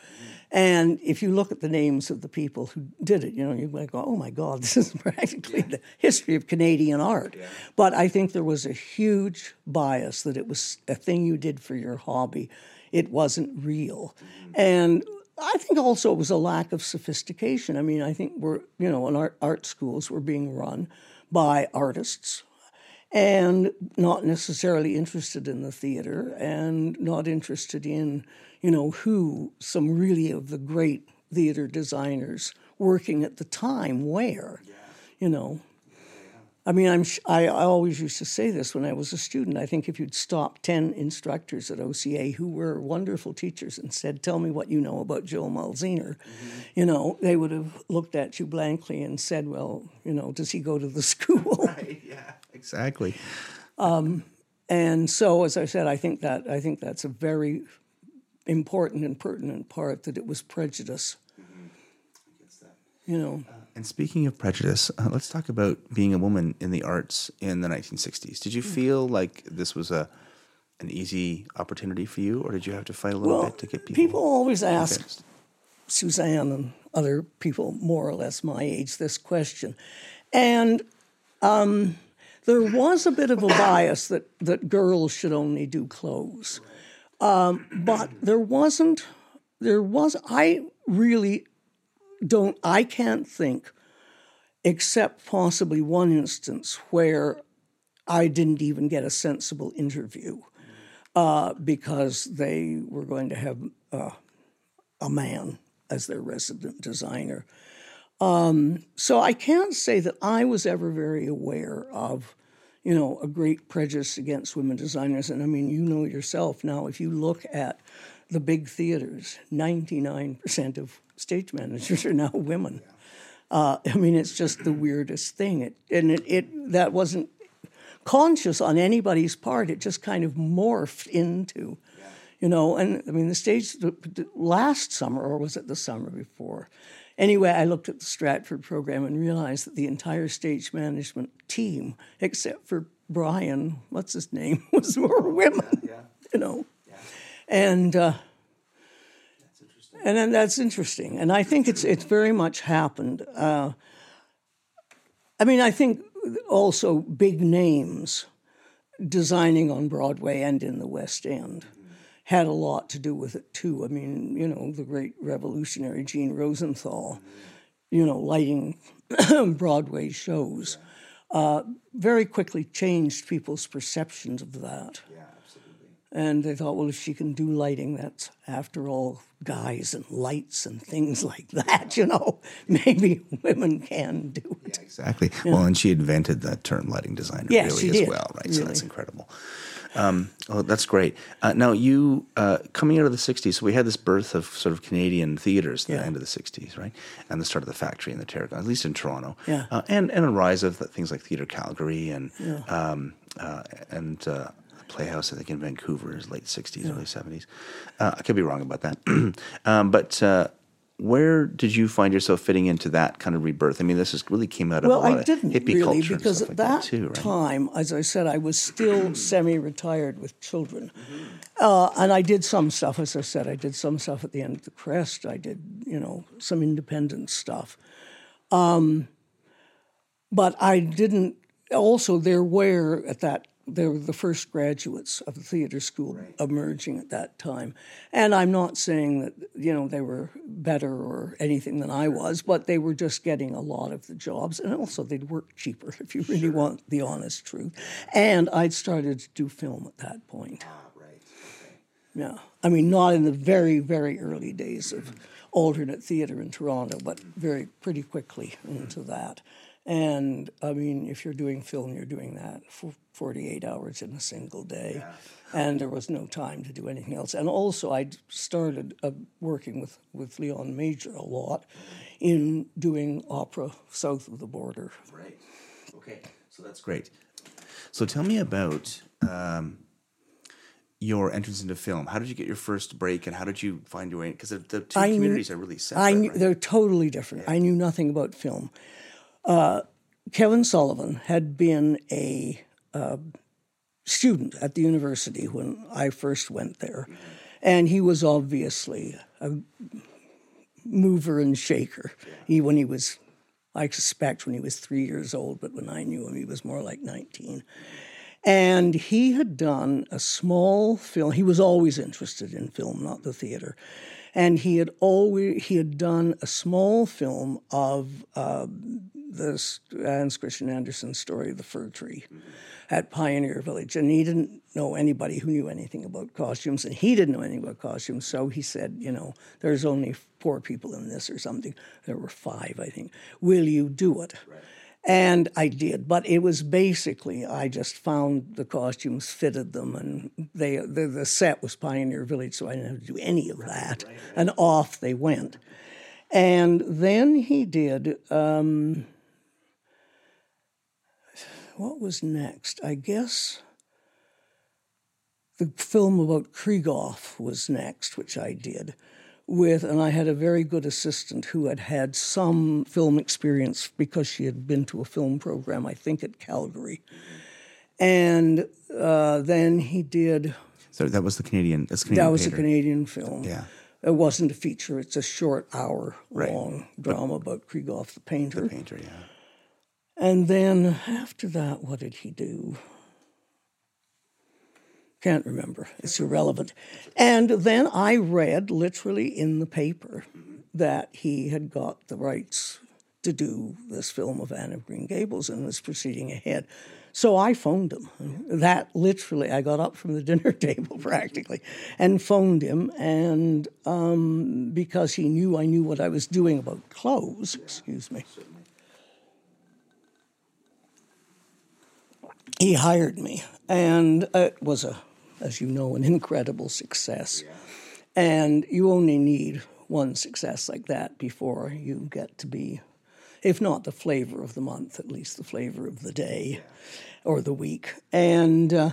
And if you look at the names of the people who did it, you know, you might go, oh my God, this is practically the history of Canadian art. But I think there was a huge bias that it was a thing you did for your hobby. It wasn't real. And I think also it was a lack of sophistication. I mean, I think we're, you know, in art, art schools were being run by artists and not necessarily interested in the theater and not interested in, you know, who some really of the great theater designers working at the time where, you know. I mean, I'm, I, I always used to say this when I was a student. I think if you'd stopped 10 instructors at OCA who were wonderful teachers and said, Tell me what you know about Jo Mielziner, you know, they would have looked at you blankly and said, Well, you know, does he go to the school? Right, yeah, exactly. Um, and so, as I said, I think that I think that's a very important and pertinent part that it was prejudice. You know, And speaking of prejudice, uh, let's talk about being a woman in the arts in the 1960s. Did you Hmm. feel like this was a an easy opportunity for you, or did you have to fight a little well, bit to get people? people always ask convinced? Suzanne and other people more or less my age this question, and um, there was a bit of a bias that that girls should only do clothes, um, but there wasn't. There was. I really don't. I can't think, except possibly one instance where I didn't even get a sensible interview uh, because they were going to have uh, a man as their resident designer. Um, so I can't say that I was ever very aware of, you know, a great prejudice against women designers. And I mean, you know yourself now, if you look at the big theaters, 99% of stage managers are now women. Uh, I mean, it's just the weirdest thing. It, and it, it that wasn't conscious on anybody's part. It just kind of morphed into, you know. And I mean, the stage last summer, or was it the summer before? Anyway, I looked at the Stratford program and realized that the entire stage management team, except for Brian, what's his name, was more women. Yeah, You know, and. Uh, and then that's interesting, and I think it's it's very much happened. Uh, I mean, I think also big names designing on Broadway and in the West End had a lot to do with it too. I mean, you know, the great revolutionary Jean Rosenthal, you know, lighting Broadway shows, uh, very quickly changed people's perceptions of that. Yeah. And they thought, well, if she can do lighting, that's after all guys and lights and things like that, you know, maybe women can do it. Exactly. Well, and she invented that term lighting designer Yes, really she as did. well, right? So that's incredible. Um, oh, that's great. Uh, now, you uh, coming out of the '60s, so we had this birth of sort of Canadian theaters at Yeah. the end of the '60s, right? And the start of the factory and the Tarragon, at least in Toronto. Yeah. Uh, and and a rise of things like Theatre Calgary and um, uh, and uh, Playhouse, I think in Vancouver, is late '60s, early '70s. Uh, I could be wrong about that, um, but. Uh, where did you find yourself fitting into that kind of rebirth? I mean, this is really came out of Well, a lot I didn't hippie really culture because at like that, that too, right? time, as I said, I was still semi-retired with children, uh, and I did some stuff. As I said, I did some stuff at the end of the Crest. I did, you know, some independent stuff, um, but I didn't. Also, there were at that there were the first graduates of the theater school emerging at that time, and I'm not saying that you know they were better or anything than I was, but they were just getting a lot of the jobs, and also they'd work cheaper if you really want the honest truth. And I'd started to do film at that point. Ah, right. Yeah. I mean, not in the very, very early days of alternate theater in Toronto, but very pretty quickly into that. And I mean, if you're doing film, you're doing that for 48 hours in a single day. And there was no time to do anything else. And also, I started uh, working with, with Leon Major a lot in doing opera south of the border. Right. Okay. So that's great. So tell me about um, your entrance into film. How did you get your first break, and how did you find your way? Because the, the two I knew- communities are really separate. I knew, right? They're totally different. I knew nothing about film. Uh, Kevin Sullivan had been a uh, student at the university when I first went there, and he was obviously a mover and shaker. He when he was, I suspect, when he was three years old, but when I knew him, he was more like nineteen. And he had done a small film. He was always interested in film, not the theater. And he had always he had done a small film of uh, this Hans Christian Andersen story, of The Fir Tree, at Pioneer Village. And he didn't know anybody who knew anything about costumes, and he didn't know anything about costumes. So he said, you know, there's only four people in this or something. There were five, I think. Will you do it? And I did, but it was basically I just found the costumes, fitted them, and they the, the set was Pioneer Village, so I didn't have to do any of that, and off they went. And then he did. Um, what was next? I guess the film about Krieghoff was next, which I did with, and I had a very good assistant who had had some film experience because she had been to a film program, I think at Calgary. And uh, then he did, so that was the Canadian. That's Canadian. that was a Canadian film. Yeah. It wasn't a feature, it's a short hour Right. long drama about Krieghoff the painter. The Painter. Yeah. And then after that, what did he do? Can't remember. It's irrelevant. And then I read literally in the paper that he had got the rights to do this film of Anne of Green Gables and was proceeding ahead. So I phoned him. That literally, I got up from the dinner table practically and phoned him. And um, because he knew I knew what I was doing about clothes, excuse me. He hired me, and it was a, as you know, an incredible success. And you only need one success like that before you get to be, if not the flavor of the month, at least the flavor of the day or the week. And uh,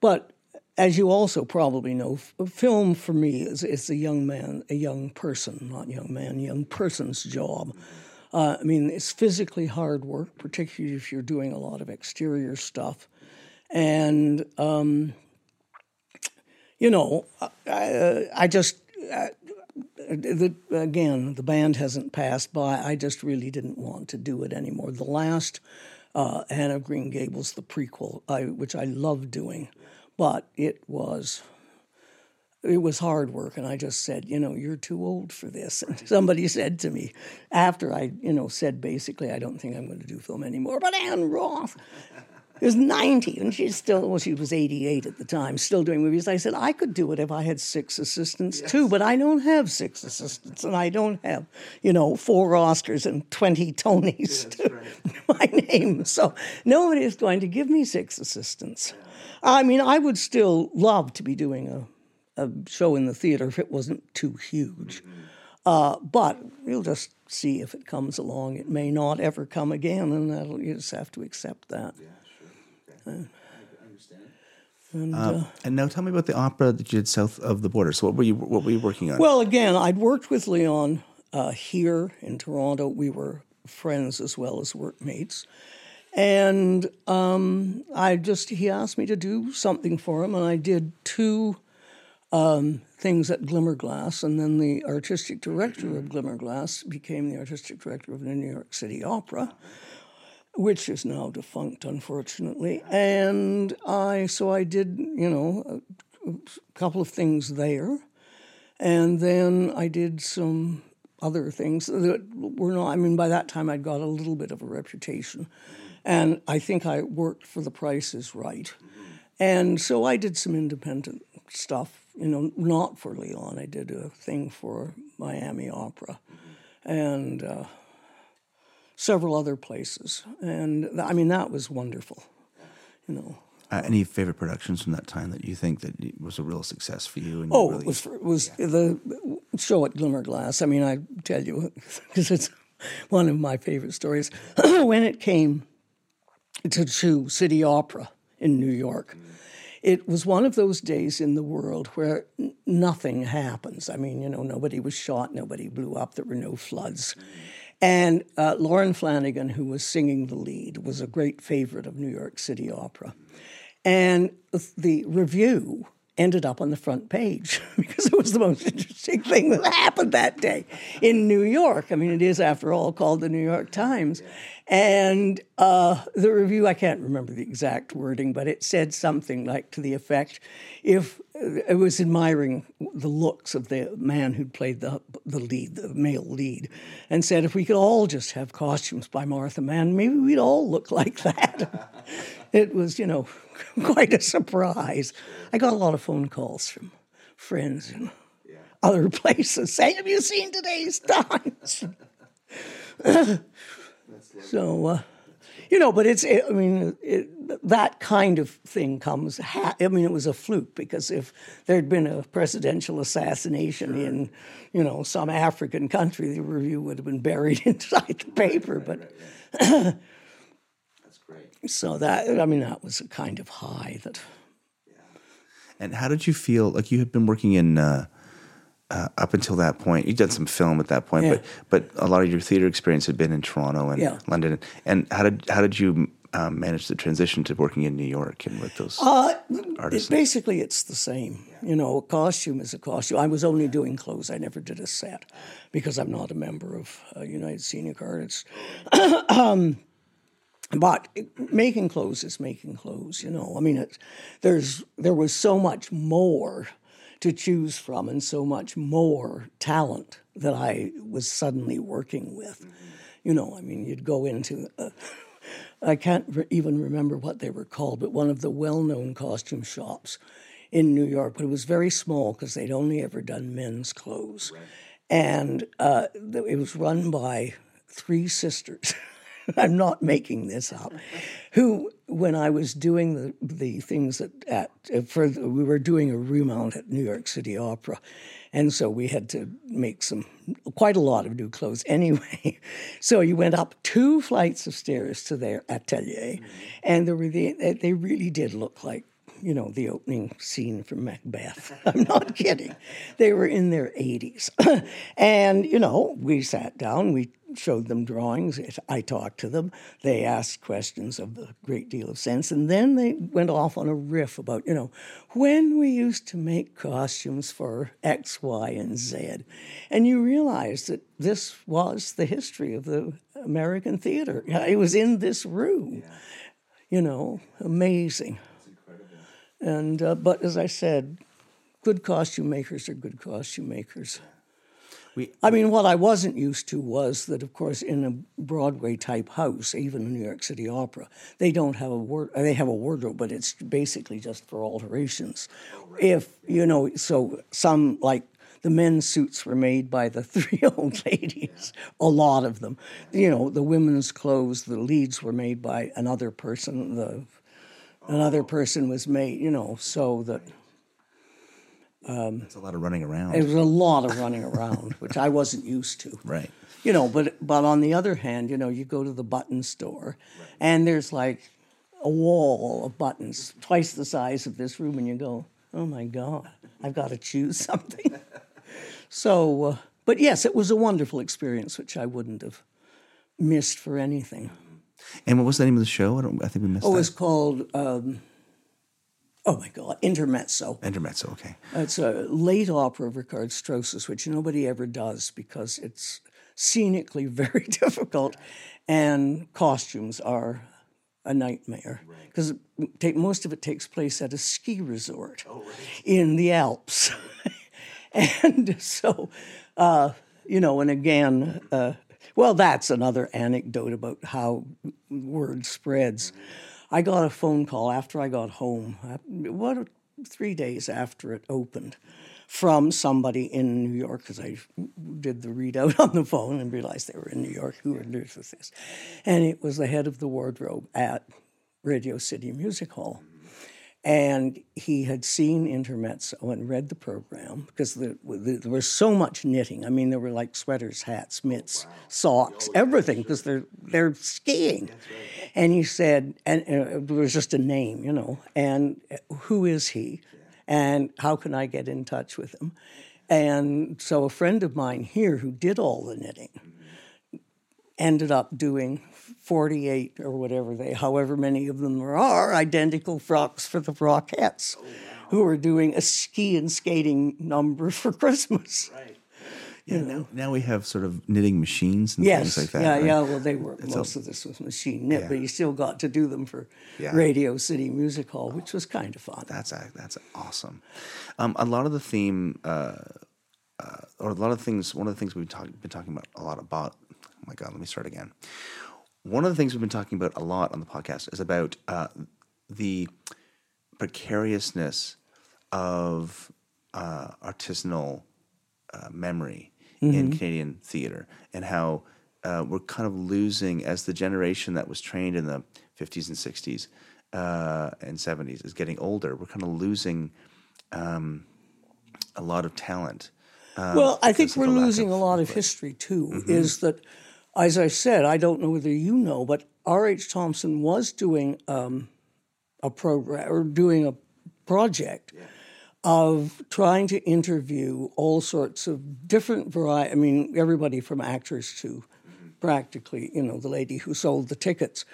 but as you also probably know, f- film for me is is a young man, a young person, not young man, young person's job. Uh, I mean, it's physically hard work, particularly if you're doing a lot of exterior stuff. And, um, you know, I, I just, uh, the, again, the band hasn't passed by. I just really didn't want to do it anymore. The last uh, Anne of Green Gables, the prequel, I, which I loved doing, but it was it was hard work and i just said you know you're too old for this. And somebody said to me after i you know said basically i don't think i'm going to do film anymore but Ann Roth is 90 and she's still well she was 88 at the time still doing movies. I said i could do it if i had six assistants too but i don't have six assistants and i don't have you know four oscars and 20 tonys to my name. So nobody is going to give me six assistants. I mean i would still love to be doing a a show in the theater if it wasn't too huge. Uh, but we'll just see if it comes along. It may not ever come again, and that'll, you just have to accept that. And, uh, And now tell me about the opera that you did south of the border. So what were you what were you working on? well, again, I'd worked with Leon uh, here in Toronto. We were friends as well as workmates. And um, I just, he asked me to do something for him, and I did two um, things at Glimmerglass, and then the artistic director of Glimmerglass became the artistic director of the New York City Opera, which is now defunct, unfortunately. And I, so I did, you know, a, couple of things there, and then I did some other things that were not. I mean, by that time I'd got a little bit of a reputation, and I think I worked for the Price is Right. And so I did some independent stuff you know, not for Leon. I did a thing for Miami Opera, and uh, several other places, and I mean that was wonderful. You know, Uh, any favorite productions from that time that you think that was a real success for you? And you Oh, really- it was it was the show at Glimmerglass. I mean, I tell you because it's one of my favorite stories. when it came to, to City Opera in New York, it was one of those days in the world where n- nothing happens. I mean, you know, nobody was shot, nobody blew up, there were no floods. And uh, Lauren Flanigan, who was singing the lead, was a great favorite of New York City Opera. And the review ended up on the front page because it was the most interesting thing that happened that day in New York. I mean, it is, after all, called the New York Times. And uh, the review, I can't remember the exact wording, but it said something like to the effect if it was admiring the looks of the man who'd played the, the lead, the male lead, and said if we could all just have costumes by Martha Mann, maybe we'd all look like that. it was, you know, quite a surprise. I got a lot of phone calls from friends and other places saying, "Have you seen today's Times?" So, uh, you know, but it's. I mean, it, that kind of thing comes. Ha- I mean, it was a fluke because if there'd been a presidential assassination in, you know, some African country, the review would have been buried inside the paper. But right, that's great. so that I mean, that was a kind of high that. And how did you feel? Like you had been working in uh, uh, up until that point. you'd done some film at that point, Yeah. but but a lot of your theater experience had been in Toronto and Yeah. London. And how did how did you um, manage the transition to working in New York and with those Uh, artists? It, basically, it's the same. You know, a costume is a costume. I was only doing clothes. I never did a set because I'm not a member of uh, United Scenic Artists. um, but making clothes is making clothes. You know, I mean, it's, there's there was so much more to choose from and so much more talent that I was suddenly working with. You know, I mean, you'd go into. Uh, I can't re- even remember what they were called, but one of the well-known costume shops in New York. But it was very small because they'd only ever done men's clothes, and uh, it was run by three sisters. I'm not making this up. Who, when I was doing the the things at, at uh, for we were doing a remount at New York City Opera, and so we had to make some quite a lot of new clothes anyway. So you went up two flights of stairs to their atelier, and there were the, they really did look like you know, the opening scene from Macbeth. I'm not kidding. They were in their 80s. and, you know, we sat down, we showed them drawings, I talked to them, they asked questions of a great deal of sense, and then they went off on a riff about, you know, when we used to make costumes for X, Y, and Z. And you realize that this was the history of the American theater. It was in this room. You know, amazing. And uh, but as I said, good costume makers are good costume makers. We- I mean, what I wasn't used to was that, of course, in a Broadway type house, even in New York City Opera, they don't have a ward. They have a wardrobe, but it's basically just for alterations. If you know, so some like the men's suits were made by the three old ladies, a lot of them. You know, the women's clothes, the leads were made by another person. The another person was made, you know, so that It's a lot of running around. it was a lot of running around, which I wasn't used to. right. You know, but but on the other hand, you know, you go to the button store, and there's like a wall of buttons twice the size of this room, and you go, oh my god, I've got to choose something. so, uh, but yes, it was a wonderful experience, which I wouldn't have missed for anything. And what was the name of the show? I, don't, I think we missed it. Oh, that. it's called. Um, oh my God, Intermezzo. Intermezzo. Okay. It's a late opera of Richard Strauss's, which nobody ever does because it's scenically very difficult, and costumes are a nightmare because most of it takes place at a ski resort in the Alps, and so uh, you know, and again. Uh, well, that's another anecdote about how word spreads. I got a phone call after I got home. Uh, what three days after it opened from somebody in New York because I did the readout on the phone and realized they were in New York who would with this. And it was the head of the wardrobe at Radio City Music Hall. And he had seen Intermezzo and read the program because there, there was so much knitting. I mean, there were like sweaters, hats, mitts, socks, everything because they're they're skiing. And he said, and uh, it was just a name, you know. And uh, who is he? And how can I get in touch with him? And so a friend of mine here who did all the knitting ended up doing 48 or whatever they, however many of them there are, identical frocks for the Rockettes, who are doing a ski and skating number for Christmas. Right. Yeah, now, now we have sort of knitting machines and Yes, things like that. yeah, right? yeah. Well, they were It's most a- of this was machine knit, Yeah. but you still got to do them for Yeah. Radio City Music Hall, which was kind of fun. That's a, that's awesome. Um, a lot of the theme, uh, uh, or a lot of things. One of the things we've talk, been talking about a lot about. Oh my God, let me start again. One of the things we've been talking about a lot on the podcast is about uh, the precariousness of uh, artisanal uh, memory in Canadian theater and how uh, we're kind of losing as the generation that was trained in the 50s and 60s uh, and 70s is getting older. We're kind of losing um, a lot of talent. uh, well, I think we're losing a lot of history too. Is that, as I said, I don't know whether you know, but R.H. Thompson was doing um, a program or doing a project of trying to interview all sorts of different variety. I mean, everybody from actors to practically, you know, the lady who sold the tickets.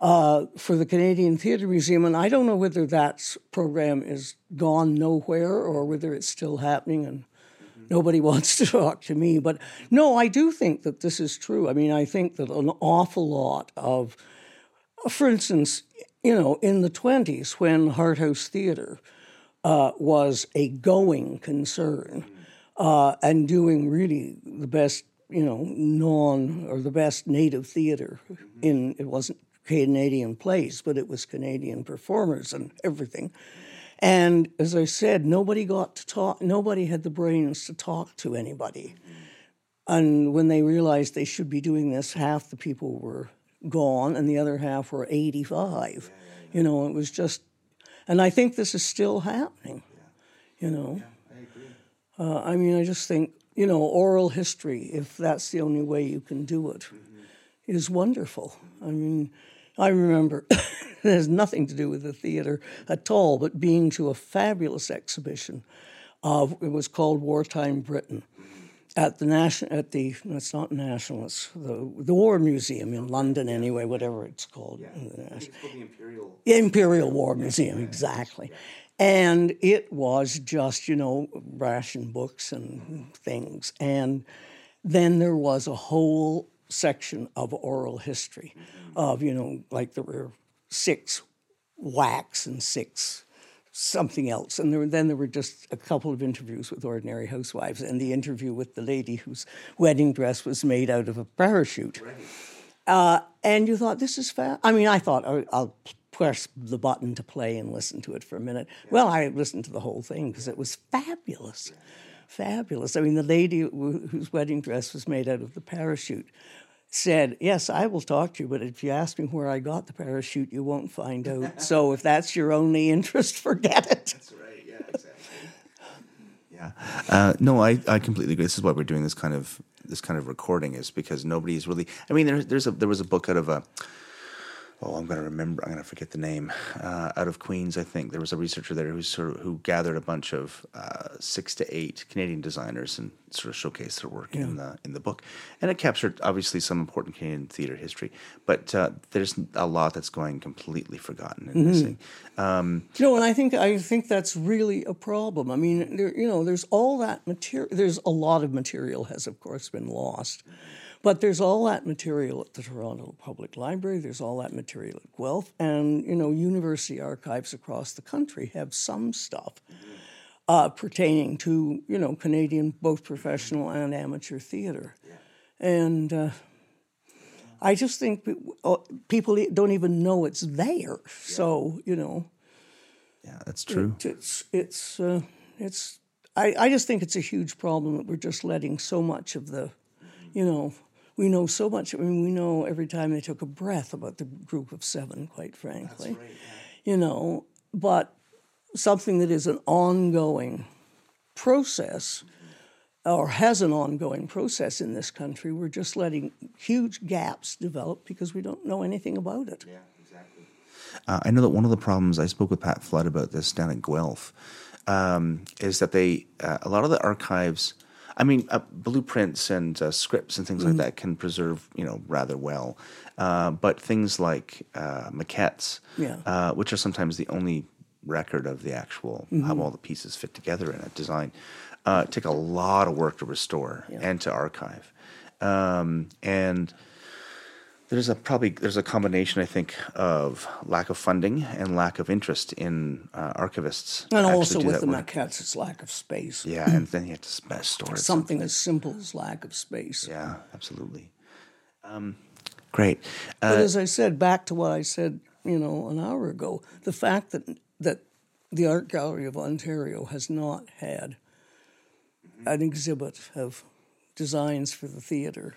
Uh, for the Canadian Theatre Museum, and I don't know whether that program is gone nowhere or whether it's still happening and nobody wants to talk to me. But no, I do think that this is true. I mean, I think that an awful lot of, for instance, you know, in the 20s when Hart House Theatre uh, was a going concern uh, and doing really the best, you know, non or the best native theatre in, it wasn't Canadian plays, but it was Canadian performers and everything. And as I said, nobody got to talk, nobody had the brains to talk to anybody. And when they realized they should be doing this, half the people were gone and the other half were 85. You know, it was just, and I think this is still happening, you know. Uh, I mean, I just think, you know, oral history, if that's the only way you can do it, is wonderful. I mean, I remember it has nothing to do with the theater at all, but being to a fabulous exhibition of it was called Wartime Britain at the national at the it's not national it's the the War Museum in London anyway whatever it's called. Yeah, uh, the Imperial Imperial War Museum exactly. And it was just you know ration books and things. And then there was a whole section of oral history mm-hmm. of you know like there were six wax and six something else. And there, then there were just a couple of interviews with ordinary housewives. And the interview with the lady whose wedding dress was made out of a parachute. Uh, and you thought this is fair. i mean i thought oh, i'll press the button to play and listen to it for a minute. Well i listened to the whole thing because it was fabulous. Fabulous. I mean the lady wh- whose wedding dress was made out of the parachute said, Yes, I will talk to you, but if you ask me where I got the parachute, you won't find out. so if that's your only interest, forget it. That's right. Yeah, exactly. yeah. Uh, no, I, I completely agree. This is why we're doing this kind of this kind of recording is because nobody's really. I mean, there's there's a there was a book out of a. Oh, I'm going to remember. I'm going to forget the name. Uh, out of Queens, I think there was a researcher there who sort of who gathered a bunch of uh, six to eight Canadian designers and sort of showcased their work in the in the book, and it captured obviously some important Canadian theater history. But uh, there's a lot that's going completely forgotten and missing. Um, You know, and I think I think that's really a problem. I mean, there, you know, there's all that material. There's a lot of material has, of course, been lost, but there's all that material at the Toronto Public Library. There's all that material at Guelph, and you know, university archives across the country have some stuff uh, pertaining to you know Canadian both professional and amateur theater, and. Uh, I just think uh, people don't even know it's there. So you know, Yeah, that's true. It's it's uh, it's. I, I just think it's a huge problem that we're just letting so much of the, you know, we know so much. I mean, we know every time they took a breath about the group of seven. Quite frankly, you know, but something that is an ongoing process or has an ongoing process in this country, we're just letting huge gaps develop because we don't know anything about it. Yeah, exactly. Uh, I know that one of the problems I spoke with Pat Flood about this down at Guelph um, is that they uh, a lot of the archives. I mean, uh, blueprints and uh, scripts and things like that can preserve, you know, rather well. Uh, but things like uh, maquettes, Yeah. uh, which are sometimes the only record of the actual how all the pieces fit together in a design, uh, take a lot of work to restore and to archive. Um, and there's a probably there's a combination I think of lack of funding and lack of interest in uh, archivists. And also with the work. maquettes, it's lack of space. Yeah, and then you have to store it. Something as simple as lack of space. Yeah, absolutely. Um, great. But Uh, as I said, back to what I said, you know, an hour ago, the fact that that the Art Gallery of Ontario has not had an exhibit of designs for the theatre.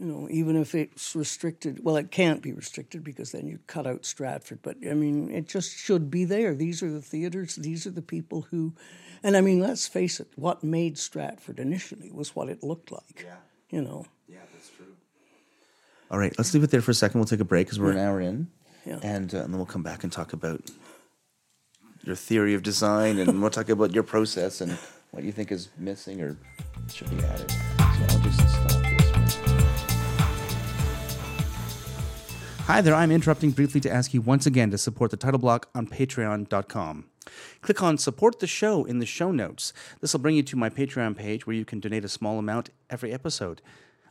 You know, even if it's restricted, well, it can't be restricted because then you cut out Stratford. But I mean, it just should be there. These are the theaters. These are the people who, and I mean, let's face it. What made Stratford initially was what it looked like. Yeah. You know. all right, let's leave it there for a second. We'll take a break because we're an hour in, Yeah. and, uh, and then we'll come back and talk about your theory of design, and we'll talk about your process and what you think is missing or should be added. Hi there, I'm interrupting briefly to ask you once again to support the title block on patreon.com. Click on support the show in the show notes. This will bring you to my Patreon page where you can donate a small amount every episode.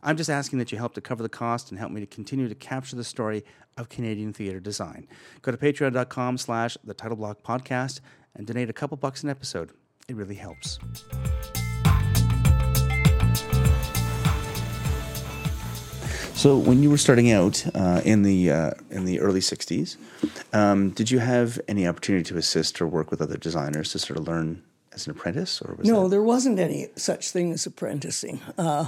I'm just asking that you help to cover the cost and help me to continue to capture the story of Canadian theater design. Go to patreon.com slash the title block podcast and donate a couple bucks an episode. It really helps. So, when you were starting out uh, in the uh, in the early '60s, um, did you have any opportunity to assist or work with other designers to sort of learn as an apprentice, or was No, that- there wasn't any such thing as apprenticing. Uh,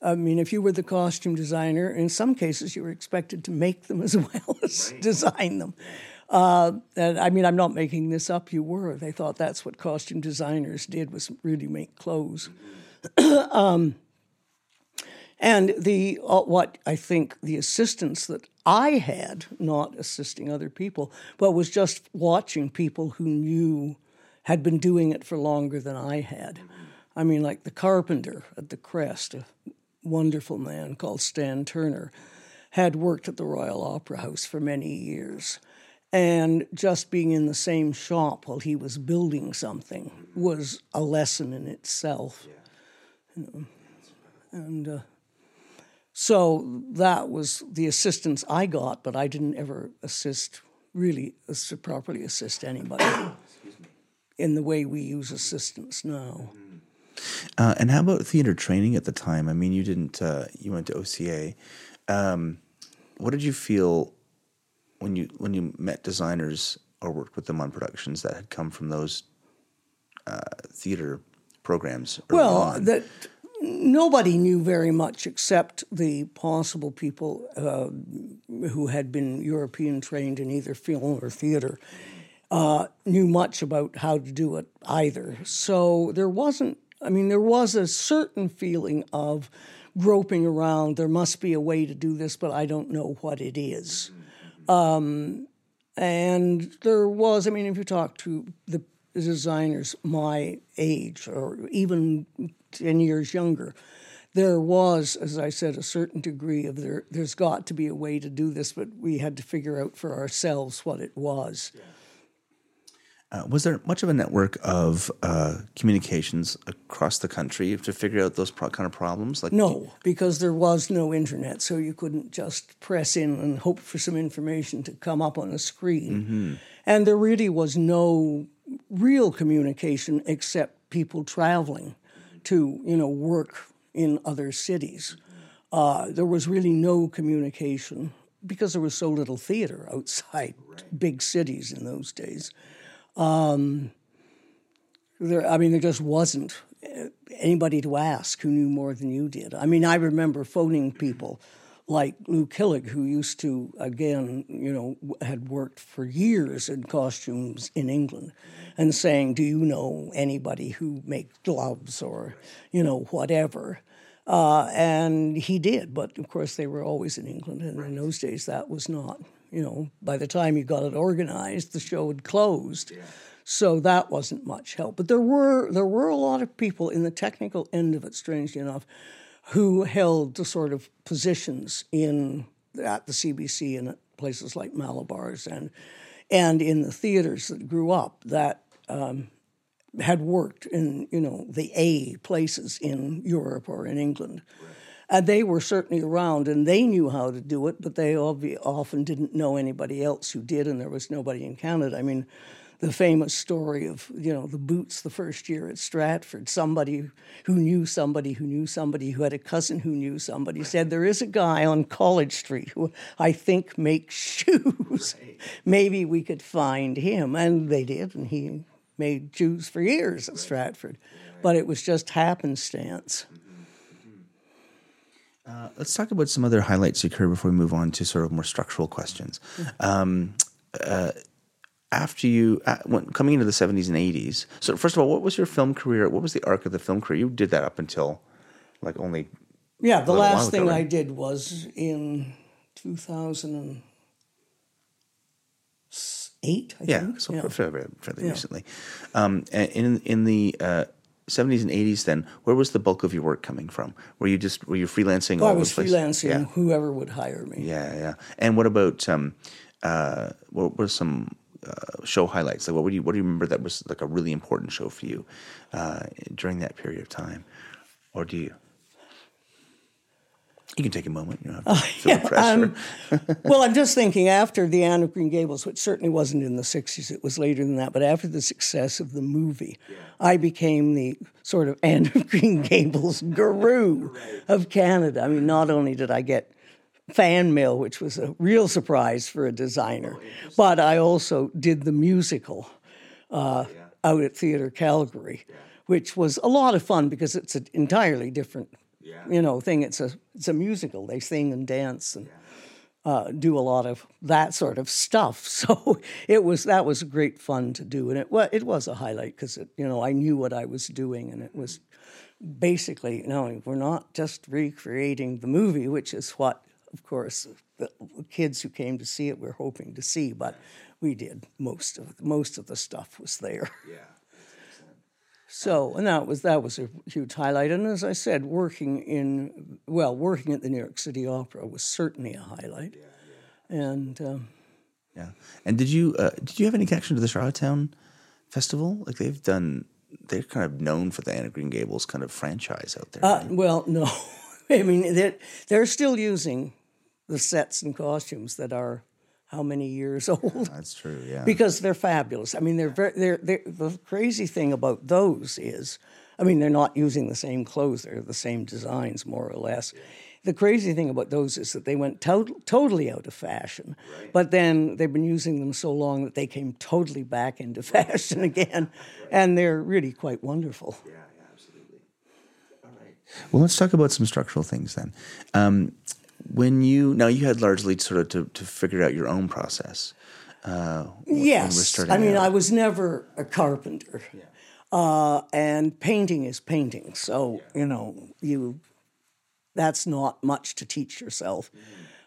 I mean, if you were the costume designer, in some cases you were expected to make them as well as design them. Uh, and I mean, I'm not making this up. You were. They thought that's what costume designers did was really make clothes. um, and the uh, what I think the assistance that I had, not assisting other people, but was just watching people who knew had been doing it for longer than I had. I mean, like the carpenter at the Crest, a wonderful man called Stan Turner, had worked at the Royal Opera House for many years. And just being in the same shop while he was building something was a lesson in itself. You know. And uh, so that was the assistance I got, but I didn't ever assist, really properly assist anybody in the way we use assistance now. Uh, and how about theater training at the time? I mean, you didn't. Uh, you went to OCA. Um, what did you feel when you when you met designers or worked with them on productions that had come from those uh, theater programs? Well, on? that nobody knew very much except the possible people uh, who had been European trained in either film or theater. Uh, knew much about how to do it either. So there wasn't, I mean, there was a certain feeling of groping around. There must be a way to do this, but I don't know what it is. Um, and there was, I mean, if you talk to the designers my age or even 10 years younger, there was, as I said, a certain degree of there, there's got to be a way to do this, but we had to figure out for ourselves what it was. Uh, was there much of a network of uh, communications across the country to figure out those pro- kind of problems? Like No, because there was no internet, so you couldn't just press in and hope for some information to come up on a screen. And there really was no real communication except people traveling to, you know, work in other cities. Uh, there was really no communication because there was so little theater outside big cities in those days. Um, there, I mean, there just wasn't uh, anybody to ask who knew more than you did. I mean, I remember phoning people like Lou Killig, who used to, again, you know, had worked for years in costumes in England, and saying, Do you know anybody who makes gloves or, you know, whatever? Uh, and he did, but of course they were always in England, and in those days that was not, you know, by the time you got it organized, the show had closed. So that wasn't much help. But there were there were a lot of people in the technical end of it, strangely enough, who held the sort of positions in at the CBC and at places like Malabar's and and in the theaters that grew up that um, had worked in you know the A places in Europe or in England. And they were certainly around, and they knew how to do it, but they obvi- often didn't know anybody else who did, and there was nobody in Canada. I mean, the famous story of you know the boots the first year at Stratford. Somebody who knew somebody who knew somebody who had a cousin who knew somebody said there is a guy on College Street who I think makes shoes. Maybe we could find him, and they did, and he made shoes for years at Stratford. But it was just happenstance. Uh, let's talk about some other highlights your career before we move on to sort of more structural questions. Um, uh, after you uh, when, coming into the 70s and 80s so first of all what was your film career? What was the arc of the film career? You did that up until like only Yeah, the last ago, thing I did was in 2008, I yeah think. so fairly, fairly Yeah. recently. Um, in in the uh, 70s and 80s then where was the bulk of your work coming from? Were you just were you freelancing Well, I was freelancing, yeah. whoever would hire me. yeah yeah. And what about um, uh, what were some uh, show highlights? Like what would you what do you remember that was like a really important show for you uh, during that period of time? Or do you? You can take a moment. You to the pressure. um, well, I'm just thinking after the Anne of Green Gables, which certainly wasn't in the 60s, it was later than that, but after the success of the movie, I became the sort of Anne of Green Gables guru of Canada. I mean, not only did I get fan mail, which was a real surprise for a designer, but I also did the musical uh, out at Theatre Calgary, which was a lot of fun because it's an entirely different, you know, thing. It's a it's a musical. They sing and dance and uh, do a lot of that sort of stuff. So it was that was great fun to do, and it was it was a highlight because you know I knew what I was doing, and it was basically you know we're not just recreating the movie, which is what of course the kids who came to see it were hoping to see, but we did most of most of the stuff was there. yeah So, and that was that was a huge highlight. And as I said, working in well, working at the New York City Opera was certainly a highlight. Yeah. And um, Yeah. And did you uh, did you have any connection to the Charlottetown Festival? Like they've done, they're kind of known for the Anna Green Gables kind of franchise out there. uh, right? well, no, I mean they're, they're still using the sets and costumes that are how many years old That's true. Yeah. because they're fabulous. I mean, they're very, they're, they're the crazy thing about those is, I mean, they're not using the same clothes; they're the same designs, more or less. The crazy thing about those is that they went to- totally out of fashion, right. but then they've been using them so long that they came totally back into fashion again, and they're really quite wonderful. Yeah, yeah, absolutely. All right. Well, let's talk about some structural things then. Um, when you now you had largely sort of to, to figure out your own process. Uh, when we were Yes, I mean, out. I was never a carpenter, uh, and painting is painting. So you know, you that's not much to teach yourself.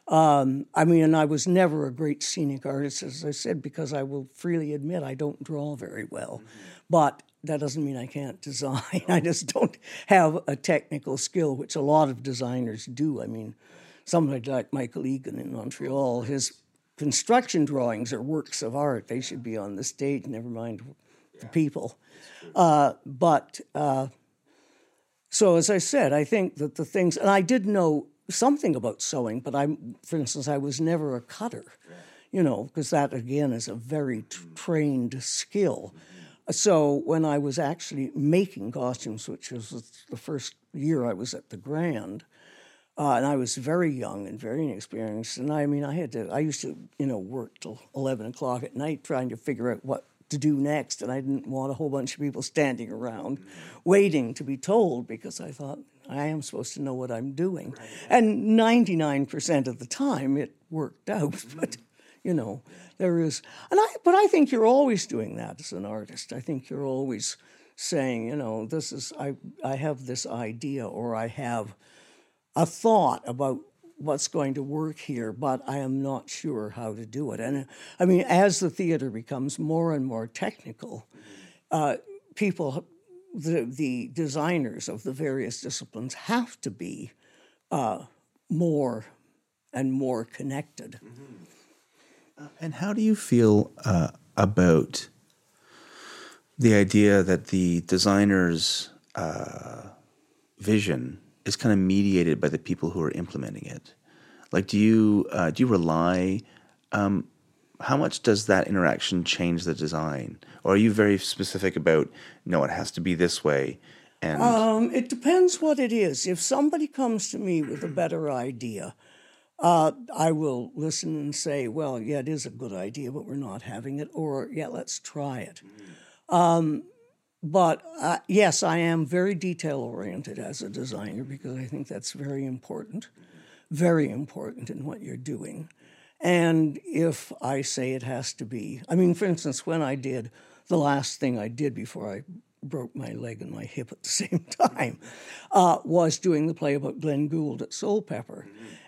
Um, I mean, and I was never a great scenic artist, as I said, because I will freely admit I don't draw very well. But that doesn't mean I can't design. I just don't have a technical skill, which a lot of designers do. I mean, somebody like Michael Eagan in Montreal, his construction drawings are works of art. They should be on the stage, never mind the people. Uh, but uh, so, as I said, I think that the things, and I did know something about sewing, but I, for instance, I was never a cutter, you know, because that again is a very t- trained skill. So when I was actually making costumes, which was the first year I was at the Grand, Uh, and I was very young and very inexperienced. And I mean, I had to, I used to, you know, work till 11 o'clock at night trying to figure out what to do next. And I didn't want a whole bunch of people standing around waiting to be told because I thought, I am supposed to know what I'm doing. And 99% of the time it worked out. But, you know, there is, and I, but I think you're always doing that as an artist. I think you're always saying, you know, this is, I, I have this idea or I have a thought about what's going to work here, but I am not sure how to do it. And I mean, as the theater becomes more and more technical, uh, people, the, the designers of the various disciplines have to be uh, more and more connected. And how do you feel uh, about the idea that the designer's uh, vision is kind of mediated by the people who are implementing it? Like, do you uh, do you rely? Um, how much does that interaction change the design, or are you very specific about no, it has to be this way? And Um, it depends what it is. If somebody comes to me with a better idea, uh, I will listen and say, well, yeah, it is a good idea, but we're not having it, or yeah, let's try it. Um, but uh, yes, I am very detail oriented as a designer because I think that's very important, very important in what you're doing. And if I say it has to be, I mean, for instance, when I did the last thing I did before I broke my leg and my hip at the same time, uh, was doing the play about Glenn Gould at Soulpepper.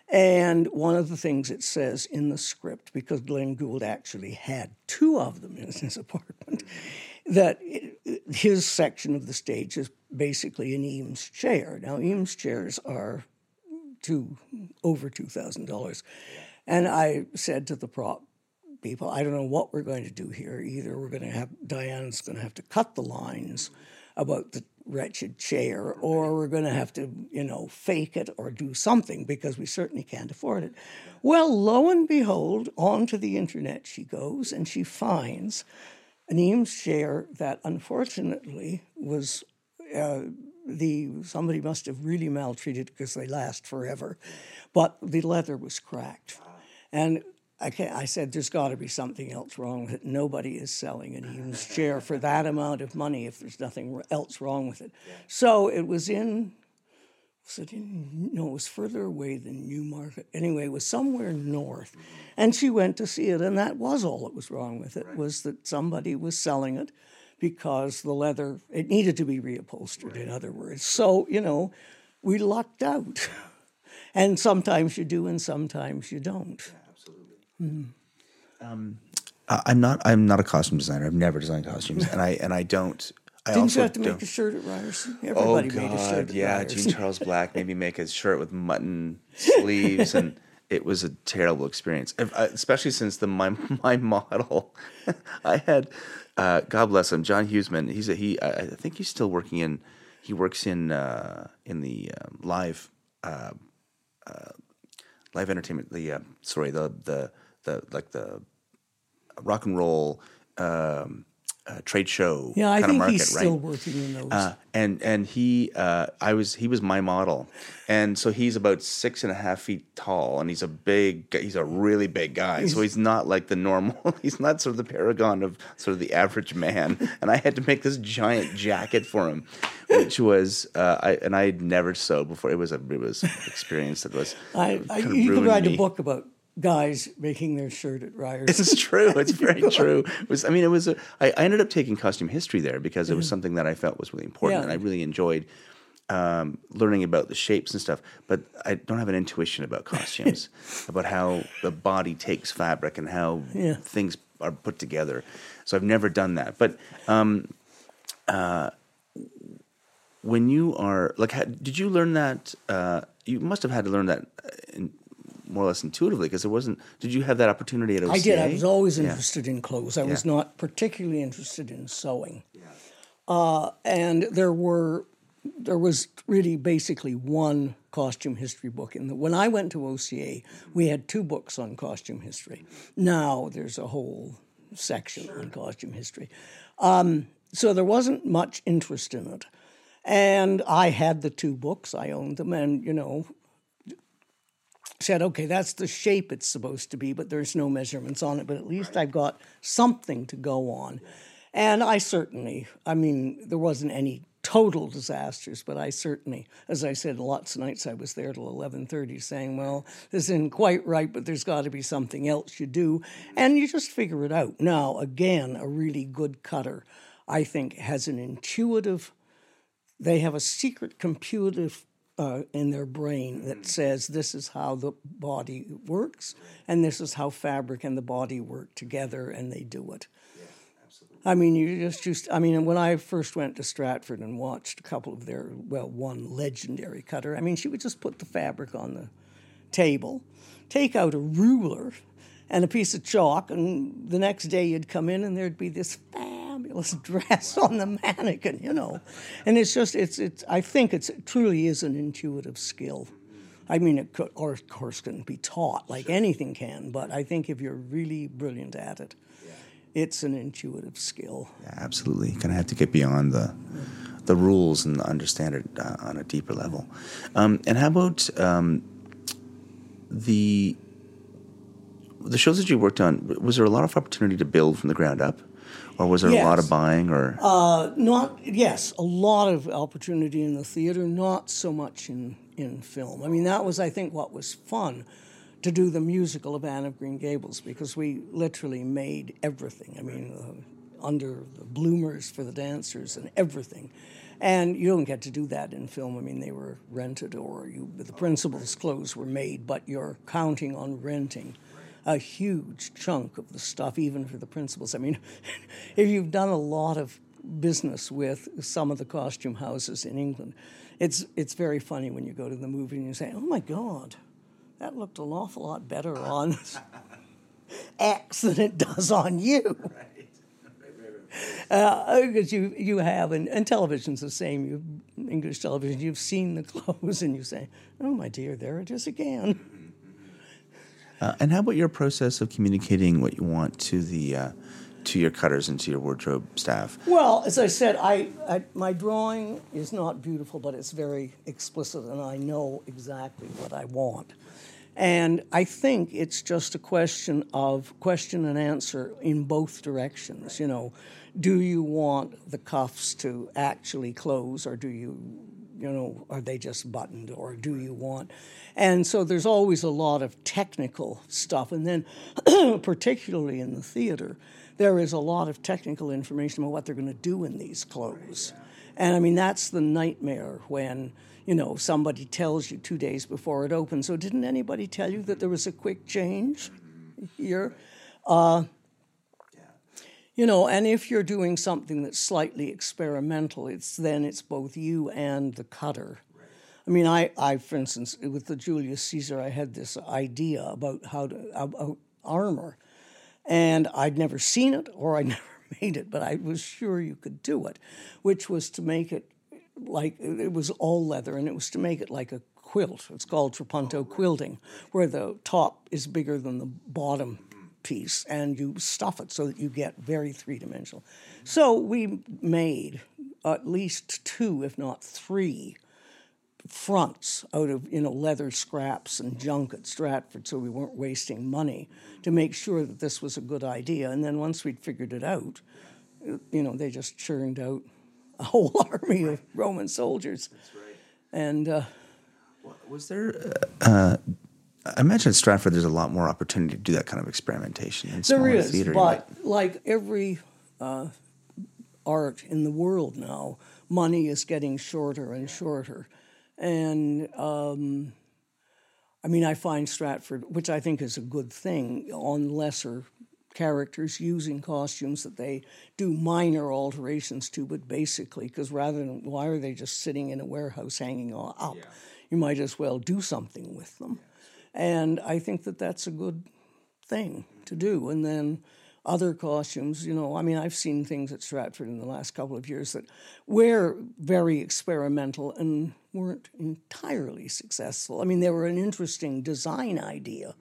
And one of the things it says in the script, because Glenn Gould actually had two of them in his apartment, that his section of the stage is basically an Eames chair. Now, Eames chairs are two over two thousand dollars, and I said to the prop people, I don't know what we're going to do here. Either we're going to have Diane's going to have to cut the lines about the wretched chair, or we're going to have to, you know, fake it or do something because we certainly can't afford it. Well, lo and behold, onto the internet she goes and she finds an Eames chair that unfortunately was uh, the somebody must have really maltreated because they last forever, but the leather was cracked, and I, can't, I said there's got to be something else wrong with it. Nobody is selling an Eames chair for that amount of money if there's nothing else wrong with it. So it was in. Was it in? No, it was further away than Newmarket. Anyway, it was somewhere north, and she went to see it, and that was all that was wrong with it was that somebody was selling it because the leather it needed to be reupholstered. In other words, so you know, we lucked out, and sometimes you do, and sometimes you don't. Mm-hmm. Um, I- I'm not I'm not a costume designer. I've never designed costumes, and I and I don't. I Didn't you have to make don't- a shirt at Ryerson? Oh Everybody made a shirt God, at yeah. Ryerson. Jean Charles Black made me make a shirt with mutton sleeves, and it was a terrible experience. If- uh, Especially since the my my model, I had, uh, God bless him, John Hughesman. He's a, he. I I think he's still working in. He works in uh, in the um, live uh, uh, live entertainment. The uh, sorry, the the the like the rock and roll um, uh, trade show. yeah, I think market, he's right? still working in those. Uh, and and he uh, I was he was my model, and so he's about six and a half feet tall, and he's a big he's a really big guy. so he's not like the normal. He's not sort of the paragon of sort of the average man. And I had to make this giant jacket for him, which was uh, I and I had never sewed before. It was a it was an experience that was I, I, you could write me. a book about guys making their shirt at Ryerson. It's true. It's very true. It was I mean, it was. A, I, I ended up taking costume history there because it was something that I felt was really important, Yeah. and I really enjoyed um, learning about the shapes and stuff. But I don't have an intuition about costumes, about how the body takes fabric and how Yeah. things are put together. So I've never done that. But um, uh, when you are like, ha- did you learn that? Uh, you must have had to learn that. In, more or less intuitively, because it wasn't. Did you have that opportunity at OCA? I did. I was always Yeah. interested in clothes. I was not particularly interested in sewing. Uh, and there were there was really basically one costume history book in the when I went to OCA, we had two books on costume history. Now there's a whole section on costume history. Um, so there wasn't much interest in it. And I had the two books, I owned them, and you know, said, okay, that's the shape it's supposed to be, but there's no measurements on it. But at least I've got something to go on. And I certainly, I mean, there wasn't any total disasters, but I certainly, as I said, lots of nights I was there till eleven thirty, saying, "Well, this isn't quite right, but there's got to be something else you do," and you just figure it out. Now, again, a really good cutter, I think, has an intuitive. They have a secret computer uh, in their brain that says this is how the body works, and this is how fabric and the body work together, and they do it. I mean, you just just. I mean, when I first went to Stratford and watched a couple of their, well, one legendary cutter. I mean, she would just put the fabric on the table, take out a ruler and a piece of chalk, and the next day you'd come in and there'd be this fabulous dress on the mannequin, you know. And it's just, it's, it's. I think it's, it truly is an intuitive skill. I mean, it could, or of course, can be taught like anything can, but I think if you're really brilliant at it it's an intuitive skill. Yeah, absolutely. You kind of have to get beyond the the rules and understand it uh, on a deeper level. Um, and how about um, the the shows that you worked on? Was there a lot of opportunity to build from the ground up, or was there yes. a lot of buying? Or uh, not? Yes, a lot of opportunity in the theater, not so much in in film. I mean, that was, I think, what was fun to do the musical of Anne of Green Gables because we literally made everything. I mean, uh, under the bloomers for the dancers and everything. And you don't get to do that in film. I mean, they were rented or you, the principal's clothes were made, but you're counting on renting a huge chunk of the stuff, even for the principals. I mean, if you've done a lot of business with some of the costume houses in England, it's, it's very funny when you go to the movie and you say, oh my God, that looked an awful lot better on X than it does on you. Because uh, you, you have, and, and television's the same. You English television, you've seen the clothes, and you say, "Oh my dear, there it is again." Uh, and how about your process of communicating what you want to the uh, to your cutters and to your wardrobe staff? Well, as I said, I, I, my drawing is not beautiful, but it's very explicit, and I know exactly what I want. And I think it's just a question of question and answer in both directions. You know, do you want the cuffs to actually close, or do you, you know, are they just buttoned, or do you want? And so there's always a lot of technical stuff, and then particularly in the theater, there is a lot of technical information about what they're going to do in these clothes. And I mean, that's the nightmare when you know, somebody tells you two days before it opens. So, didn't anybody tell you that there was a quick change here? Uh, you know, and if you're doing something that's slightly experimental, it's then it's both you and the cutter. I mean, I, I, for instance, with the Julius Caesar, I had this idea about how to about armor, and I'd never seen it or I never made it, but I was sure you could do it, which was to make it like it was all leather, and it was to make it like a quilt. It's called trapunto oh, quilting, where the top is bigger than the bottom piece, and you stuff it so that you get very three dimensional. So we made at least two, if not three, fronts out of you know leather scraps and junk at Stratford, so we weren't wasting money to make sure that this was a good idea. And then once we'd figured it out, you know, they just churned out a whole army of Roman soldiers. Right. And uh, was there? Uh, I imagine at Stratford, there's a lot more opportunity to do that kind of experimentation. In there is, theater, but like every uh, art in the world now, money is getting shorter and shorter, and. Um, I mean, I find Stratford, which I think is a good thing, on lesser characters using costumes that they do minor alterations to, but basically, because rather than why are they just sitting in a warehouse hanging up, yeah. you might as well do something with them. And I think that that's a good thing to do. And then other costumes, you know, I mean, I've seen things at Stratford in the last couple of years that were very experimental and weren't entirely successful. I mean, they were an interesting design idea,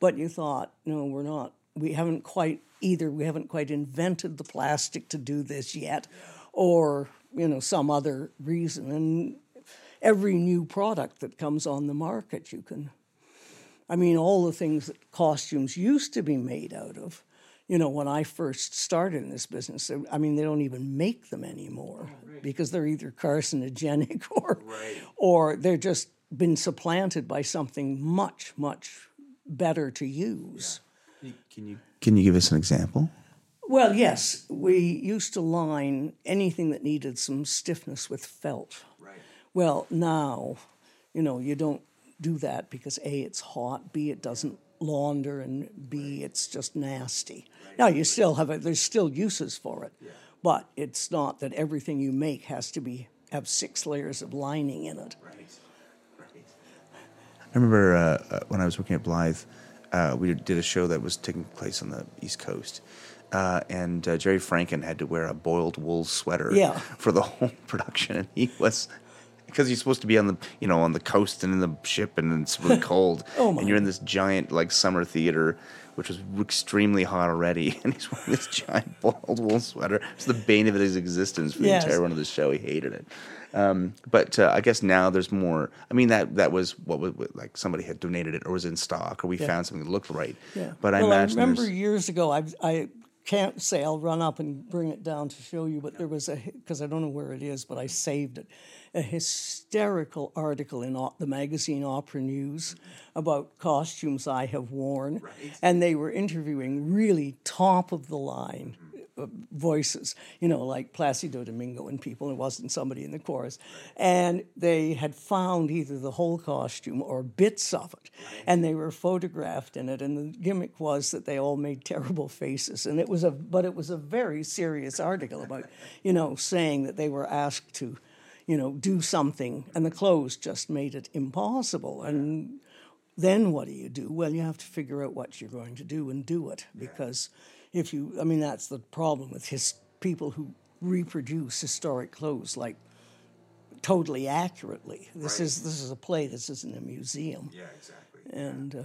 but you thought, no, we're not we haven't quite either we haven't quite invented the plastic to do this yet or you know some other reason and every new product that comes on the market you can I mean, all the things that costumes used to be made out of. You know, when I first started in this business, uh, I mean, they don't even make them anymore oh, because they're either carcinogenic or, or they're just been supplanted by something much, much better to use. Can you can you give us an example? Well, yes, we used to line anything that needed some stiffness with felt. Right. Well, now, you know, you don't do that because A, it's hot, B, it doesn't launder, and B, it's just nasty. Now, you still have it, there's still uses for it, but it's not that everything you make has to be have six layers of lining in it. I remember uh, uh, when I was working at Blyth, uh, we did a show that was taking place on the East Coast. Uh, and uh, Jerry Franken had to wear a boiled wool sweater Yeah. for the whole production, and he was because he's supposed to be on the you know on the coast and in the ship, and it's really cold, Oh, my. and you're in this giant like summer theater, which was extremely hot already, and he's wearing this giant boiled wool sweater. It's the bane of his existence for the Yes. entire run of the show. He hated it. Um, but uh, I guess now there's more. I mean that that was what was like somebody had donated it or was in stock or we found something that looked right. Yeah. But I well, I imagine remember there's- years ago, I, I can't say I'll run up and bring it down to show you, but there was a, because I don't know where it is, but I saved it, a hysterical article in the magazine Opera News about costumes I have worn. And they were interviewing really top of the line voices, you know, like Placido Domingo and people. It wasn't somebody in the chorus, and they had found either the whole costume or bits of it, and they were photographed in it. And the gimmick was that they all made terrible faces, and it was a, but it was a very serious article about, you know, saying that they were asked to, you know, do something, and the clothes just made it impossible, and then what do you do? Well, you have to figure out what you're going to do and do it because if you, I mean, that's the problem with his people who reproduce historic clothes like totally accurately. This is this is a play. This isn't a museum. Yeah, exactly. And uh,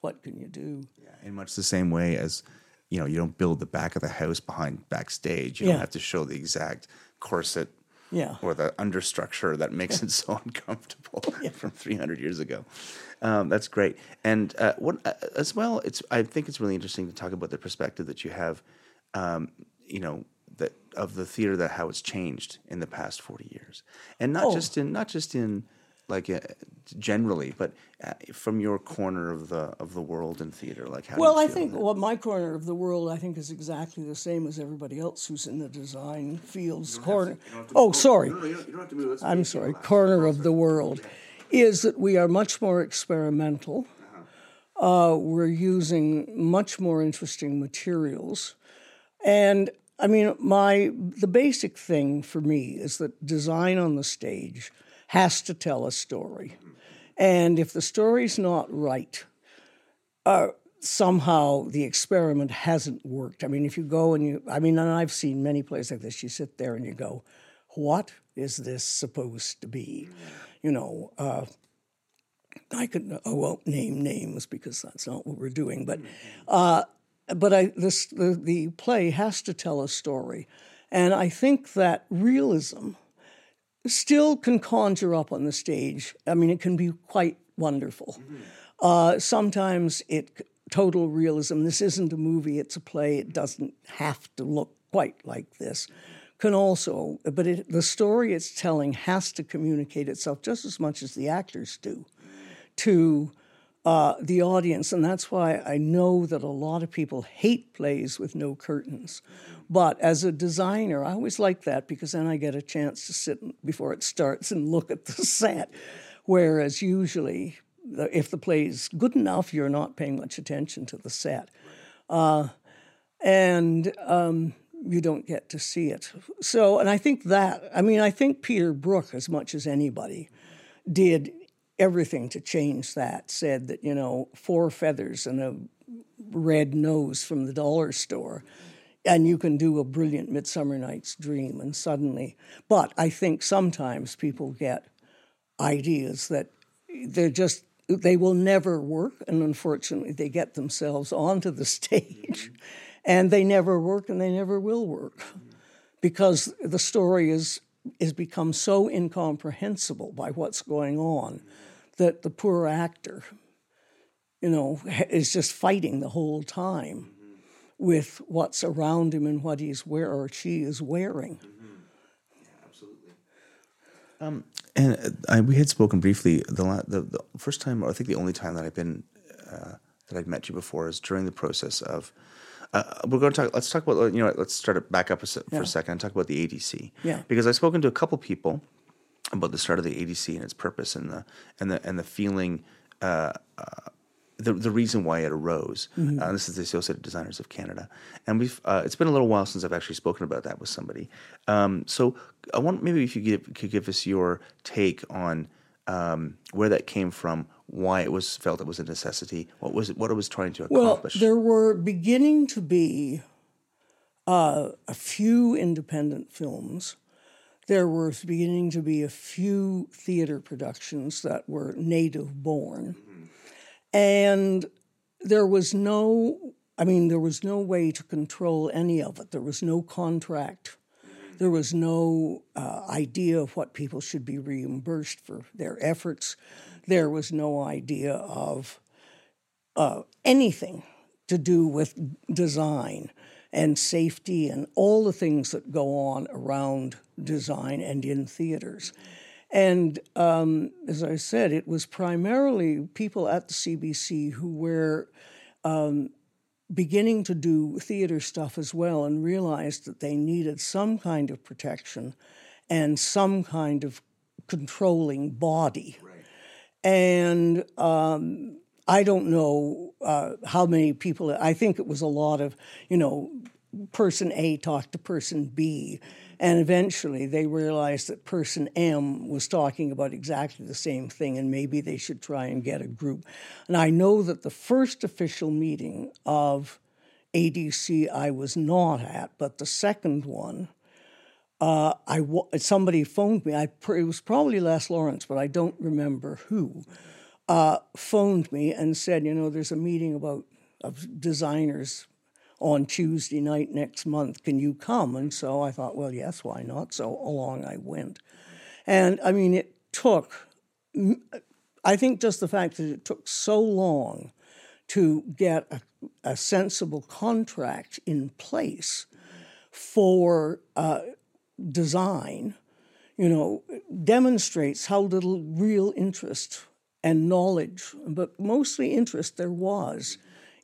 what can you do? Yeah, in much the same way as you know, you don't build the back of the house behind backstage. You Yeah. don't have to show the exact corset Yeah. or the understructure that makes it so uncomfortable from 300 years ago. Um, that's great. And uh, what uh, as well, it's I think it's really interesting to talk about the perspective that you have, um, you know, that of the theater that how it's changed in the past 40 years, and not Oh. just in not just in like uh, generally, but uh, from your corner of the of the world in theater. Like how? do Well, you I feel think that- well, my corner of the world, I think, is exactly the same as everybody else who's in the design fields. Corner. Oh, sorry. I'm sorry. Corner of the world is that we are much more experimental. Uh, we're using much more interesting materials, and I mean, my the basic thing for me is that design on the stage has to tell a story, and if the story's not right, somehow the experiment hasn't worked. I mean, if you go and you, I mean, and I've seen many plays like this, you sit there and you go, what is this supposed to be? You know, uh, I could, I won't name names because that's not what we're doing, but, uh, but I, this, the, the play has to tell a story. And I think that realism still can conjure up on the stage. I mean, it can be quite wonderful. Uh, sometimes it total realism. This isn't a movie; it's a play. It doesn't have to look quite like this. Can also, but it, the story it's telling has to communicate itself just as much as the actors do to uh, the audience, and that's why I know that a lot of people hate plays with no curtains. But as a designer, I always like that because then I get a chance to sit before it starts and look at the set. Whereas usually, if the play is good enough, you're not paying much attention to the set. Uh, and um, you don't get to see it. So, and I think that, I mean, I think Peter Brook, as much as anybody, did everything to change that. Said that, you know, four feathers and a red nose from the dollar store, and you can do a brilliant Midsummer Night's Dream. And suddenly, but I think sometimes people get ideas that they're just they will never work and unfortunately they get themselves onto the stage and they never work and they never will work because the story is is become so incomprehensible by what's going on that the poor actor you know, is just fighting the whole time with what's around him and what he's wear or she is wearing. absolutely And uh, I, we had spoken briefly the, la- the the first time, or I think the only time that I've been uh, that I'd met you before is during the process of. Uh, we're going to talk. Let's talk about you know. Let's start it back up a se- for Yeah. a second and talk about the ADC. Yeah. Because I've spoken to a couple people about the start of the ADC and its purpose and the and the and the feeling. Uh, uh, the, the reason why it arose. Uh, this is the Associated Designers of Canada, and we've. Uh, it's been a little while since I've actually spoken about that with somebody. Um, so I want maybe if you give, could give us your take on um, where that came from, why it was felt it was a necessity, what was it, what it was trying to accomplish. Well, there were beginning to be uh, a few independent films. There were beginning to be a few theater productions that were native born. And there was no, I mean, there was no way to control any of it. There was no contract. There was no uh, idea of what people should be reimbursed for their efforts. There was no idea of uh, anything to do with design and safety and all the things that go on around design and in theaters. And um, as I said, it was primarily people at the CBC who were um, beginning to do theater stuff as well and realized that they needed some kind of protection and some kind of controlling body. And um, I don't know uh, how many people, I think it was a lot of, you know, person A talked to person B. And eventually they realized that person M was talking about exactly the same thing and maybe they should try and get a group. And I know that the first official meeting of ADC I was not at, but the second one, uh, I somebody phoned me. I it was probably Les Lawrence, but I don't remember who. Uh, phoned me and said, you know, there's a meeting about of designers on Tuesday night next month. Can you come? And so I thought, well, yes, why not? So along I went, and I mean, it took. I think just the fact that it took so long to get a, a sensible contract in place for uh, design, you know, demonstrates how little real interest and knowledge, but mostly interest there was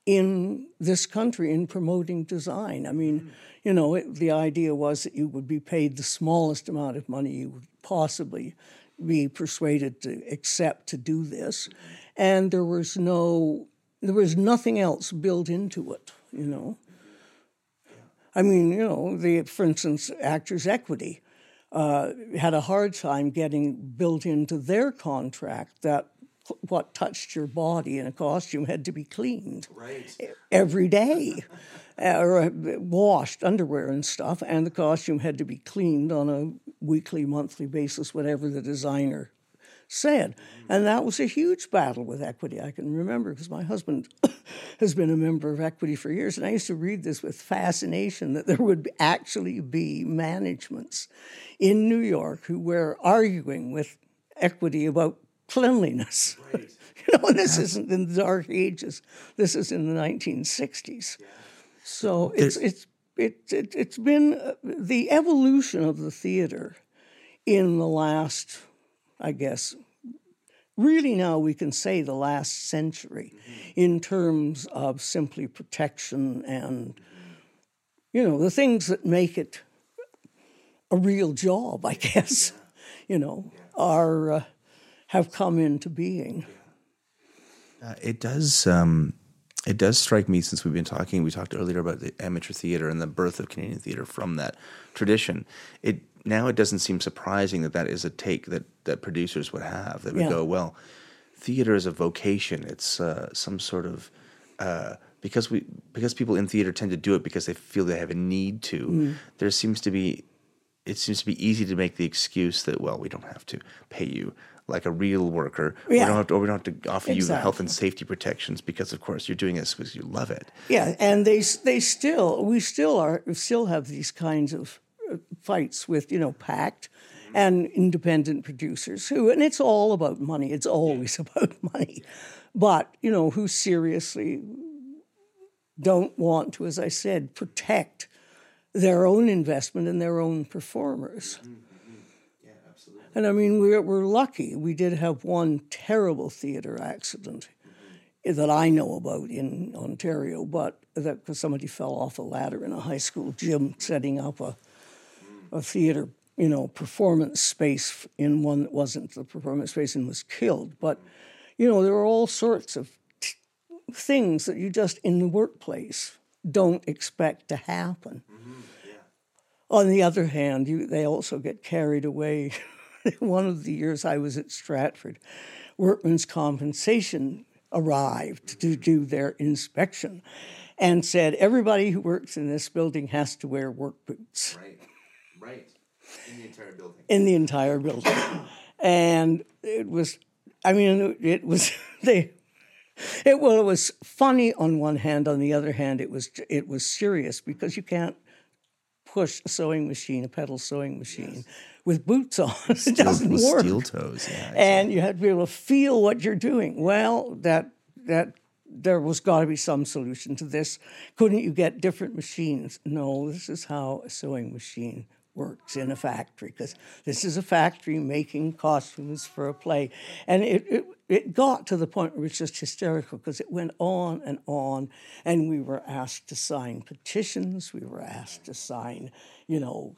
in this country in promoting design. I mean, you know, it, the idea was that you would be paid the smallest amount of money you would possibly be persuaded to accept to do this, and there was no, there was nothing else built into it. You know. I mean, you know, the for instance, Actors Equity uh, had a hard time getting built into their contract that what touched your body in a costume had to be cleaned every day, or uh, washed underwear and stuff, and the costume had to be cleaned on a weekly, monthly basis, whatever the designer said. And that was a huge battle with equity. I can remember because my husband has been a member of equity for years. And I used to read this with fascination that there would actually be managements in New York who were arguing with equity about cleanliness. you know, and this isn't in the dark ages. This is in the 1960s. So it's, it's, it, it, it's been uh, the evolution of the theater in the last, I guess, really now we can say the last century in terms of simply protection and, you know, the things that make it a real job, I guess, you know, are, uh, have come into being. Uh, it does. Um, it does strike me since we've been talking. We talked earlier about the amateur theater and the birth of Canadian theater from that tradition. It now it doesn't seem surprising that that is a take that that producers would have. That would Yeah. go, well, theater is a vocation. It's uh, some sort of uh, because we because people in theater tend to do it because they feel they have a need to. Mm. There seems to be it seems to be easy to make the excuse that well we don't have to pay you like a real worker we don't have to, or we don't have to offer you the health and safety protections because of course you're doing this because you love it. Yeah, and they they still we still are still have these kinds of uh, fights with you know pact and independent producers who and it's all about money. It's always about money, but you know who seriously don't want to, as I said, protect their own investment and their own performers. And I mean, we're, we're lucky. We did have one terrible theatre accident that I know about in Ontario, but that because somebody fell off a ladder in a high school gym setting up a, a theatre, you know, performance space in one that wasn't the performance space and was killed. But, you know, there are all sorts of t- things that you just in the workplace don't expect to happen. Mm-hmm. On the other hand, you, they also get carried away. One of the years I was at Stratford, workmen's compensation arrived to do their inspection and said everybody who works in this building has to wear work boots Right, right. In the entire building. in the entire building. and it was, I mean, it was, they, it, well, it was funny on one hand. On the other hand, it was, it was serious because you can't push a sewing machine, a pedal sewing machine, with boots on. it doesn't with work. steel toes, yeah. and you had to be able to feel what you're doing. Well, that that there was got to be some solution to this. Couldn't you get different machines? No, this is how a sewing machine works in a factory because this is a factory making costumes for a play, and it. it it got to the point where it was just hysterical because it went on and on, and we were asked to sign petitions. We were asked to sign, you know,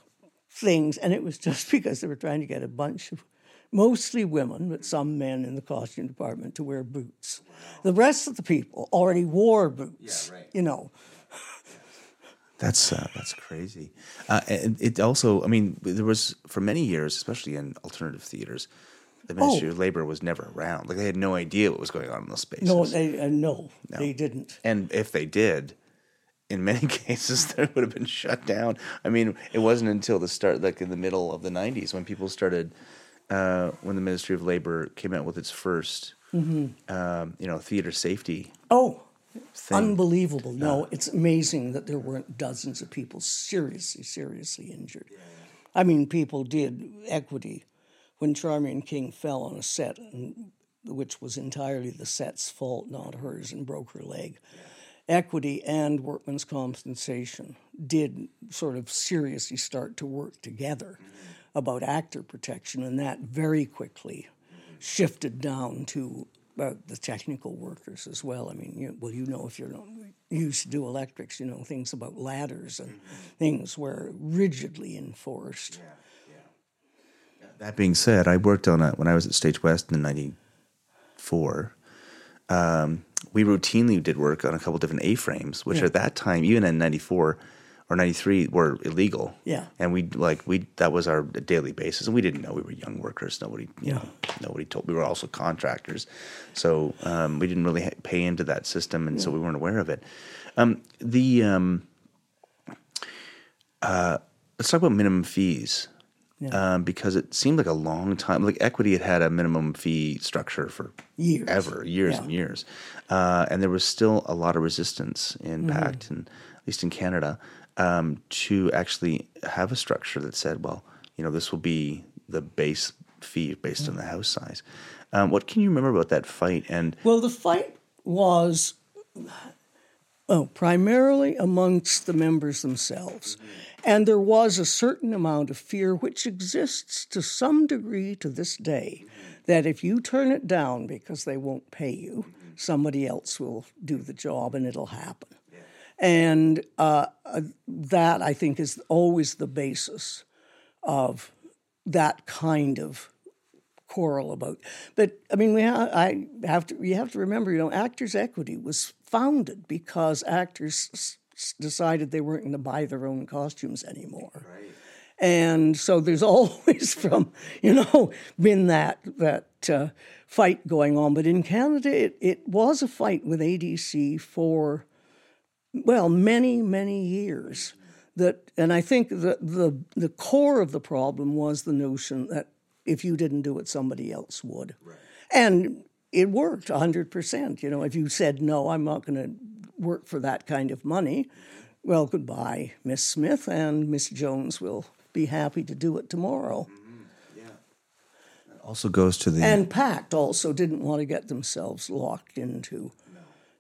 things, and it was just because they were trying to get a bunch of mostly women, but some men in the costume department to wear boots. The rest of the people already wore boots, yeah, right. you know. That's uh, that's crazy. Uh, and it also, I mean, there was for many years, especially in alternative theaters, the Ministry Oh. of Labor was never around. Like they had no idea what was going on in those spaces. No, they, uh, no, they didn't. and if they did, in many cases, they would have been shut down. I mean, it wasn't until the start, like in the middle of the '90s, when people started, uh, when the Ministry of Labor came out with its 1st um, you know, theater safety Oh, thing. unbelievable. No, it's amazing that there weren't dozens of people seriously, seriously injured. I mean, people did equity when Charmion King fell on a set, and, which was entirely the set's fault, not hers, and broke her leg. Equity and workman's compensation did sort of seriously start to work together about actor protection, and that very quickly shifted down to uh, the technical workers as well. I mean, you, well, you know, if you're used to do electrics, you know, things about ladders and things were rigidly enforced. That being said, I worked on it when I was at Stage West in '94. Um, we routinely did work on a couple different A-frames, which Yeah. at that time, even in '94 or '93, were illegal. Yeah. and we like we that was our daily basis, and we didn't know we were young workers. Nobody, you Yeah. know, nobody told. We were also contractors, so um, we didn't really ha- pay into that system, and so we weren't aware of it. Um, the um, uh, let's talk about minimum fees um, because it seemed like a long time. Like equity had had a minimum fee structure for Years. ever, years Yeah. and years, uh, and there was still a lot of resistance in Mm-hmm. PACT, and at least in Canada, um, to actually have a structure that said, well, you know, this will be the base fee based on the house size. Um, what can you remember about that fight? And Well, the fight was oh, primarily amongst the members themselves. And there was a certain amount of fear, which exists to some degree to this day, that if you turn it down because they won't pay you, somebody else will do the job and it'll happen. And uh, uh, that, I think, is always the basis of that kind of quarrel about. But I mean, we ha- I have to. You have to remember, you know, Actors Equity was founded because actors decided they weren't going to buy their own costumes anymore. And so there's always from you know been that that uh, fight going on. But in Canada, it, it was a fight with ADC for well many many years. That and I think the the the core of the problem was the notion that if you didn't do it, somebody else would, and it worked hundred percent. You know, if you said no, I'm not going to work for that kind of money. Well, goodbye, Miss Smith, and Miss Jones will be happy to do it tomorrow. Yeah. Also goes to the And PACT also didn't want to get themselves locked into,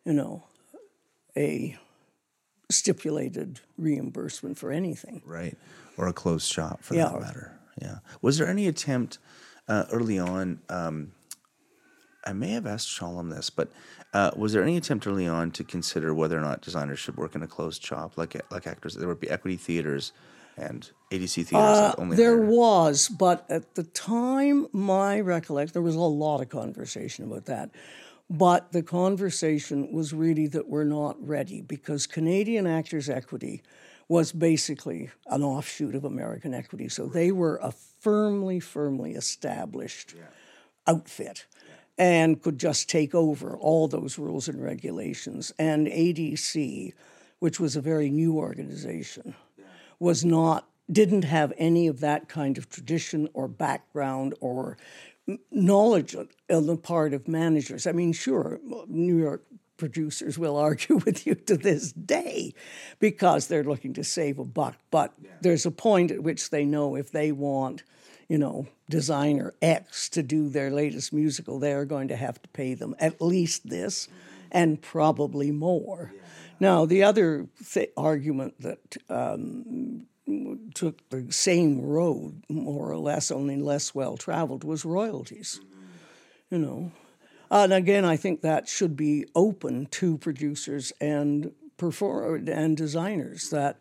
you know, a stipulated reimbursement for anything. right or a closed shop for Yeah. that matter. Yeah. Was there any attempt uh, early on? Um, I may have asked Shalom this, but uh, was there any attempt early on to consider whether or not designers should work in a closed shop, like like actors? There would be equity theaters and ADC theaters. that only Uh, There was, but at the time, my recollection, there was a lot of conversation about that. But the conversation was really that we're not ready because Canadian Actors Equity was basically an offshoot of American Equity. So they were a firmly, firmly established outfit and could just take over all those rules and regulations. And ADC, which was a very new organization, was not didn't have any of that kind of tradition or background or knowledge on- the part of managers. I mean, sure, New York producers will argue with you to this day because they're looking to save a buck, but there's a point at which they know if they want, you know, designer X to do their latest musical, they're going to have to pay them at least this and probably more. Now, the other th- argument that um, took the same road, more or less, only less well traveled, was royalties. You know, and again, I think that should be open to producers and perform and designers. That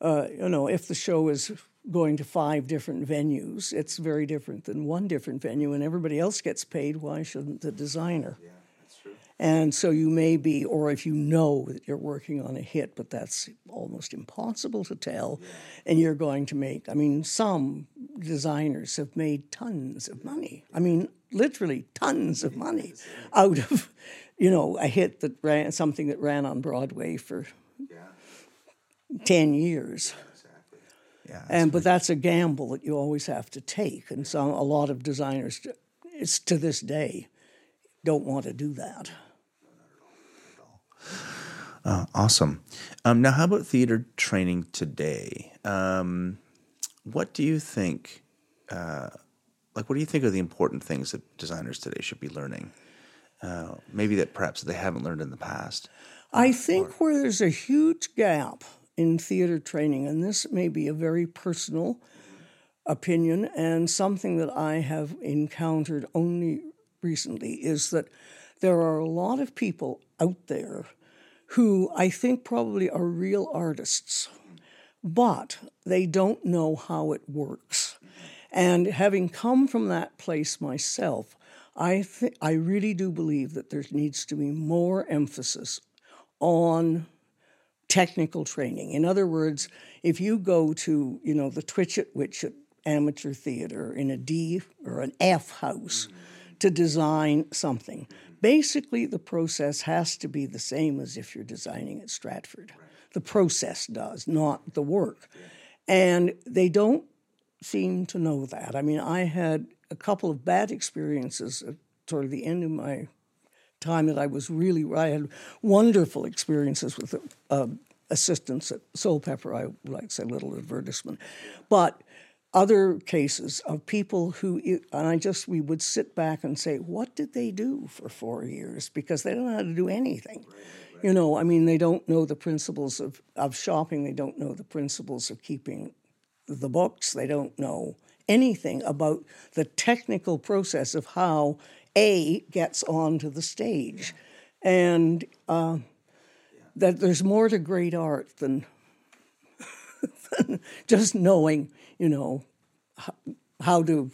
uh, you know, if the show is going to five different venues, it's very different than one different venue, and everybody else gets paid. Why shouldn't the designer? Yeah, that's true. And so you may be, or if you know that you're working on a hit, but that's almost impossible to tell, and you're going to make, I mean, some designers have made tons of money. I mean, literally tons of money out of, you know, a hit that ran, something that ran on Broadway for 10 years. Yeah, And but that's a gamble that you always have to take, and so a lot of designers, it's to this day, don't want to do that. Uh, awesome. Um, now, how about theater training today? Um, what do you think? Uh, like, what do you think are the important things that designers today should be learning? Uh, maybe that perhaps they haven't learned in the past. I think where there's a huge gap in theater training, and this may be a very personal opinion and something that I have encountered only recently, is that there are a lot of people out there who I think probably are real artists, but they don't know how it works. And having come from that place myself, I th- I really do believe that there needs to be more emphasis on technical training. In other words, if you go to, you know, the Twitchett Witchett amateur theater in a D or an F house to design something, basically the process has to be the same as if you're designing at Stratford. The process does, not the work. And they don't seem to know that. I mean, I had a couple of bad experiences at toward the end of my time that I was really, I had wonderful experiences with uh, assistants at Soulpepper. I would like to say a little advertisement, but other cases of people who, and I just, we would sit back and say, what did they do for four years? Because they don't know how to do anything. You know, I mean, they don't know the principles of, of shopping, they don't know the principles of keeping the books, they don't know anything about the technical process of how A gets onto the stage. And uh, that there's more to great art than, than just knowing, you know, how, how to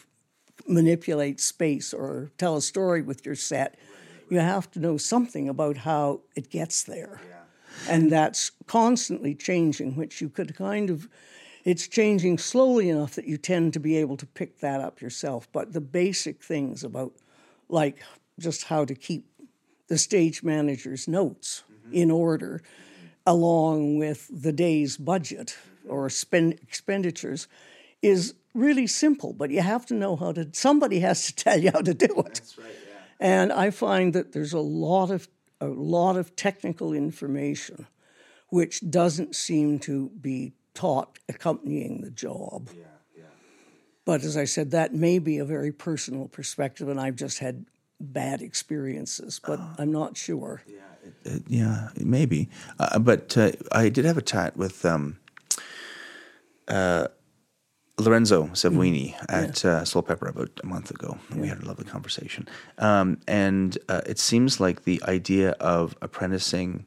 manipulate space or tell a story with your set. You have to know something about how it gets there. And that's constantly changing, which you could kind of, it's changing slowly enough that you tend to be able to pick that up yourself. But the basic things about, like, just how to keep the stage manager's notes mm-hmm. in order, along with the day's budget mm-hmm. or spend expenditures, is really simple. But you have to know how to. Somebody has to tell you how to do it. That's right. Yeah. And I find that there's a lot of a lot of technical information which doesn't seem to be taught accompanying the job. But as I said, that may be a very personal perspective, and I've just had bad experiences, but I'm not sure. Uh, yeah, maybe. Uh, but uh, I did have a chat with um, uh, Lorenzo Savoini at uh, Soulpepper about a month ago, and we had a lovely conversation. Um, and uh, it seems like the idea of apprenticing,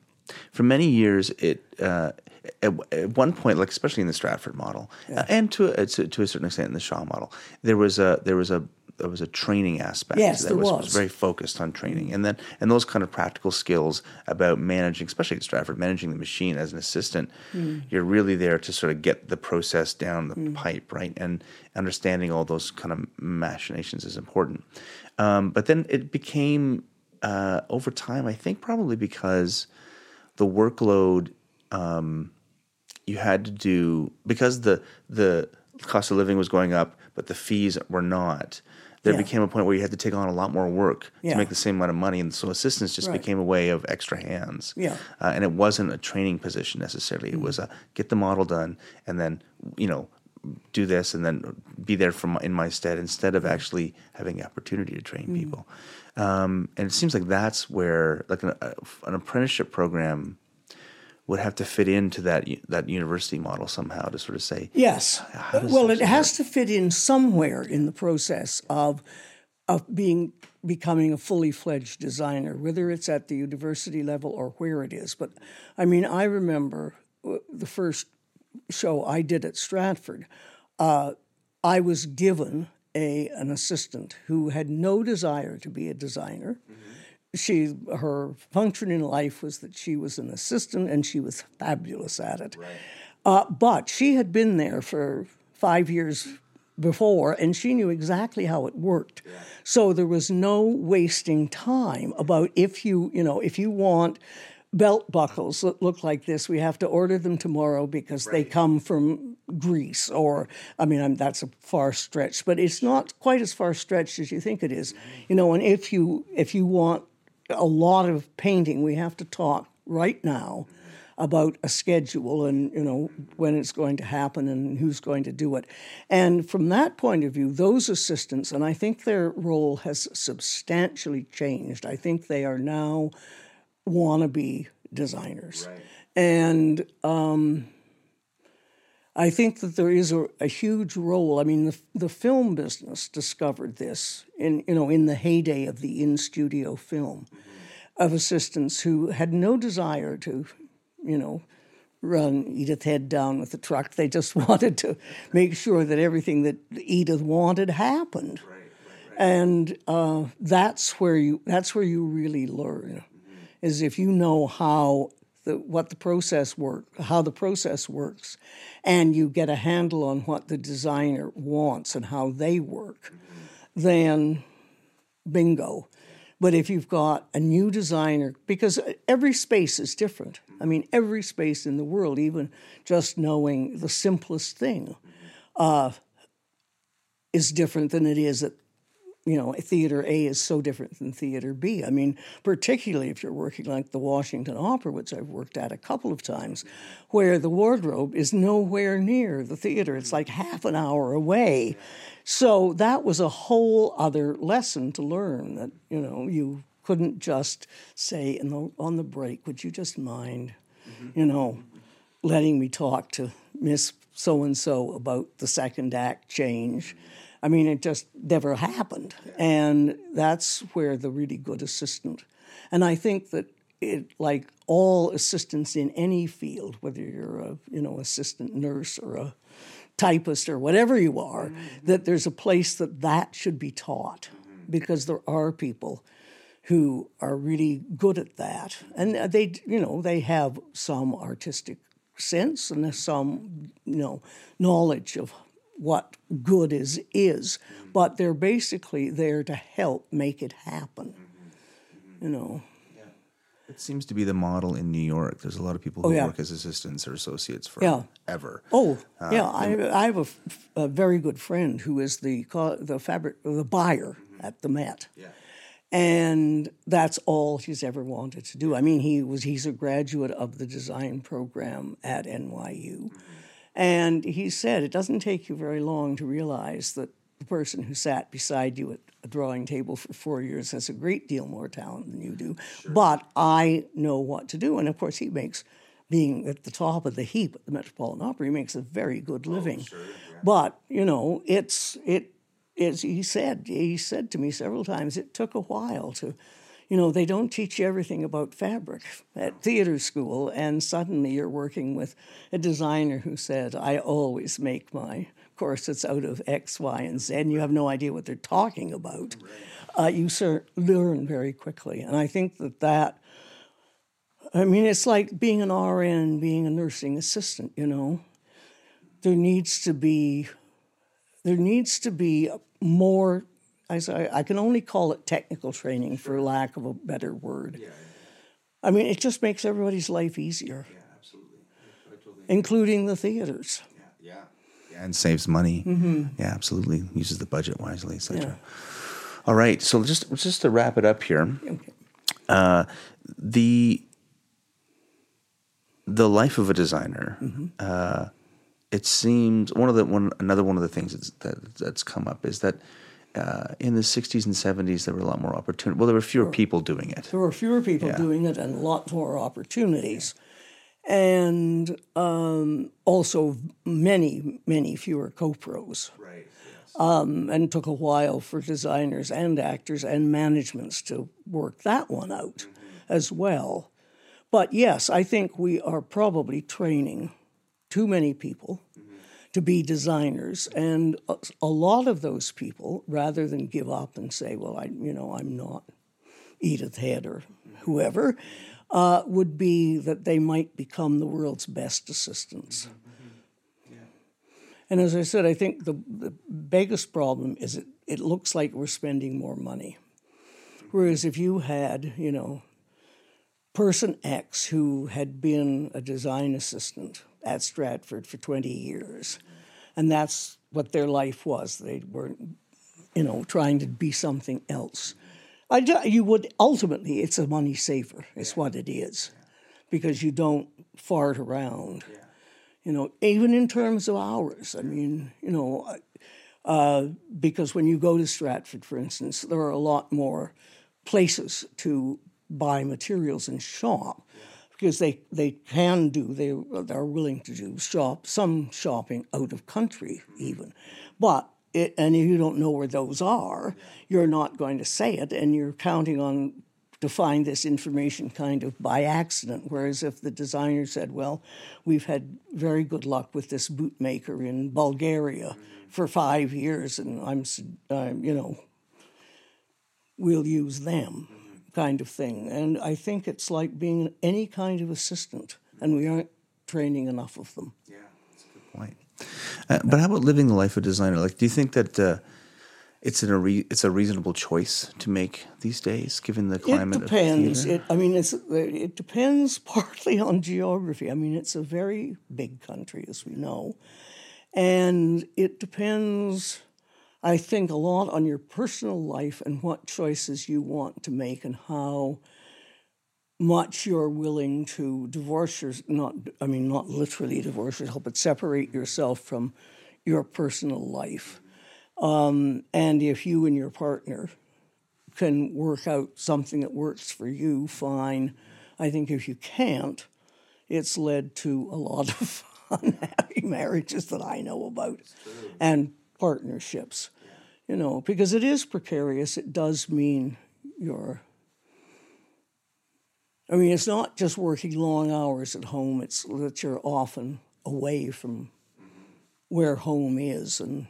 for many years, it uh, at, at one point, like especially in the Stratford model, uh, and to a, to, to a certain extent in the Shaw model, there was a there was a there was a training aspect Yes, that there was, was. very focused on training, and then and those kind of practical skills about managing, especially at Stratford, managing the machine as an assistant. You're really there to sort of get the process down the pipe, right? And understanding all those kind of machinations is important. Um, but then it became uh, over time, I think, probably because the workload um, you had to do because the the cost of living was going up, but the fees were not. There Yeah. became a point where you had to take on a lot more work Yeah. to make the same amount of money, and so assistance just Right. became a way of extra hands. Yeah. uh, and it wasn't a training position necessarily. It was a get the model done, and then you know do this, and then be there for my, in my stead instead of actually having the opportunity to train people. Um, and it seems like that's where like an, a, an apprenticeship program would have to fit into that that university model somehow to sort of say Yes. Well, this it has to fit in somewhere in the process of of being becoming a fully fledged designer, whether it's at the university level or where it is. But I mean, I remember uh, the first show I did at Stratford. Uh, I was given a an assistant who had no desire to be a designer. She her function in life was that she was an assistant and she was fabulous at it. Uh, but she had been there for five years before and she knew exactly how it worked. So there was no wasting time about if you, you know, if you want belt buckles that look like this, we have to order them tomorrow because they come from Greece or I mean I'm, that's a far stretch, but it's not quite as far stretched as you think it is. You know, and if you if you want a lot of painting, we have to talk right now about a schedule and you know when it's going to happen and who's going to do it. And from that point of view those assistants and i think their role has substantially changed. I think they are now wannabe designers. And um, I think that there is a, a huge role. I mean, the, the film business discovered this in you know in the heyday of the in studio film of assistants who had no desire to, you know, run Edith Head down with the truck. They just wanted to make sure that everything that Edith wanted happened. right, right, right. And uh, that's where you that's where you really learn, is if you know how the what the process work how the process works, and you get a handle on what the designer wants and how they work, then bingo. But if you've got a new designer, because every space is different. I mean, every space in the world, even just knowing the simplest thing, uh, is different than it is at you know, theater A is so different than theater B. I mean, particularly if you're working like the Washington Opera, which I've worked at a couple of times, where the wardrobe is nowhere near the theater. It's like half an hour away. So that was a whole other lesson to learn that, you know, you couldn't just say in the, on the break, would you just mind, mm-hmm. you know, letting me talk to Miss so and so about the second act change. I mean, it just never happened. And that's where the really good assistant. And I think that it, like all assistants in any field, whether you're a, you know, assistant nurse or a typist or whatever you are, mm-hmm. that there's a place that that should be taught mm-hmm. because there are people who are really good at that. And they, you know, they have some artistic sense and some, you know, knowledge of what good is is, but they're basically there to help make it happen. Mm-hmm. You know. it seems to be the model in New York. There's a lot of people who Oh, yeah. work as assistants or associates Yeah. forever. Oh, Uh, yeah. I, I have a, f- a very good friend who is the the fabric the buyer mm-hmm. at the Met. Yeah. and that's all he's ever wanted to do. I mean, he was he's a graduate of the design program at NYU, mm-hmm. And he said it doesn't take you very long to realize that the person who sat beside you at a drawing table for four years has a great deal more talent than you do. But I know what to do. And of course, he makes, being at the top of the heap at the Metropolitan Opera, he makes a very good oh, living. But, you know, it's, it, as he said, he said to me several times, it took a while to, you know, they don't teach you everything about fabric at theater school, and suddenly you're working with a designer who said, I always make my corsets out of X, Y, and Z, and you have no idea what they're talking about. Uh, you sir, learn very quickly. And I think that that, I mean, it's like being an RN, being a nursing assistant, you know. There needs to be there needs to be more I, I can only call it technical training for lack of a better word. Yeah. I mean, it just makes everybody's life easier, Yeah, absolutely. Totally including the theaters. Yeah. yeah. And saves money. Yeah, absolutely. Uses the budget wisely, etc. All right. So just just to wrap it up here, uh, the the life of a designer. Uh, it seems one of the one another one of the things that's, that that's come up is that uh, in the 60s and 70s there were a lot more opportunity. Well, there were fewer people doing it. There were fewer people Yeah. doing it and a lot more opportunities. And um, also many, many fewer co-pros. Right. Um, and took a while for designers and actors and managements to work that one out as well. But yes, I think we are probably training too many people to be designers, and a, a lot of those people, rather than give up and say, "Well, I, you know, I'm not Edith Head or whoever," uh, would be that they might become the world's best assistants. And as I said, I think the, the biggest problem is it, it looks like we're spending more money. Whereas if you had, you know, person X who had been a design assistant at Stratford for 20 years, and that's what their life was, they weren't, you know, trying to be something else. I, you would ultimately, it's a money saver, is what it is, because you don't fart around. You know, even in terms of hours. I mean, you know, uh, because when you go to Stratford, for instance, there are a lot more places to buy materials and shop because they, they can do, they they're willing to do shop, some shopping out of country even. But it, and if you don't know where those are, you're not going to say it, and you're counting on to find this information kind of by accident. Whereas if the designer said, "Well, we've had very good luck with this bootmaker in Bulgaria for five years, and I'm, you know, we'll use them," kind of thing. And I think it's like being any kind of assistant, and we aren't training enough of them. Yeah, that's a good point. Uh, but how about living the life of a designer? Like, do you think that uh, it's an, a re- it's a reasonable choice to make these days, given the climate? It depends. Of theater? It, I mean, it's it depends partly on geography. I mean, it's a very big country, as we know, and it depends. I think a lot on your personal life and what choices you want to make and how much you're willing to divorce your not I mean not literally divorce yourself, but separate yourself from your personal life. Um, and if you and your partner can work out something that works for you, fine. I think if you can't, it's led to a lot of unhappy marriages that I know about and partnerships. You know, because it is precarious, it does mean you're. I mean, it's not just working long hours at home, it's that you're often away from where home is and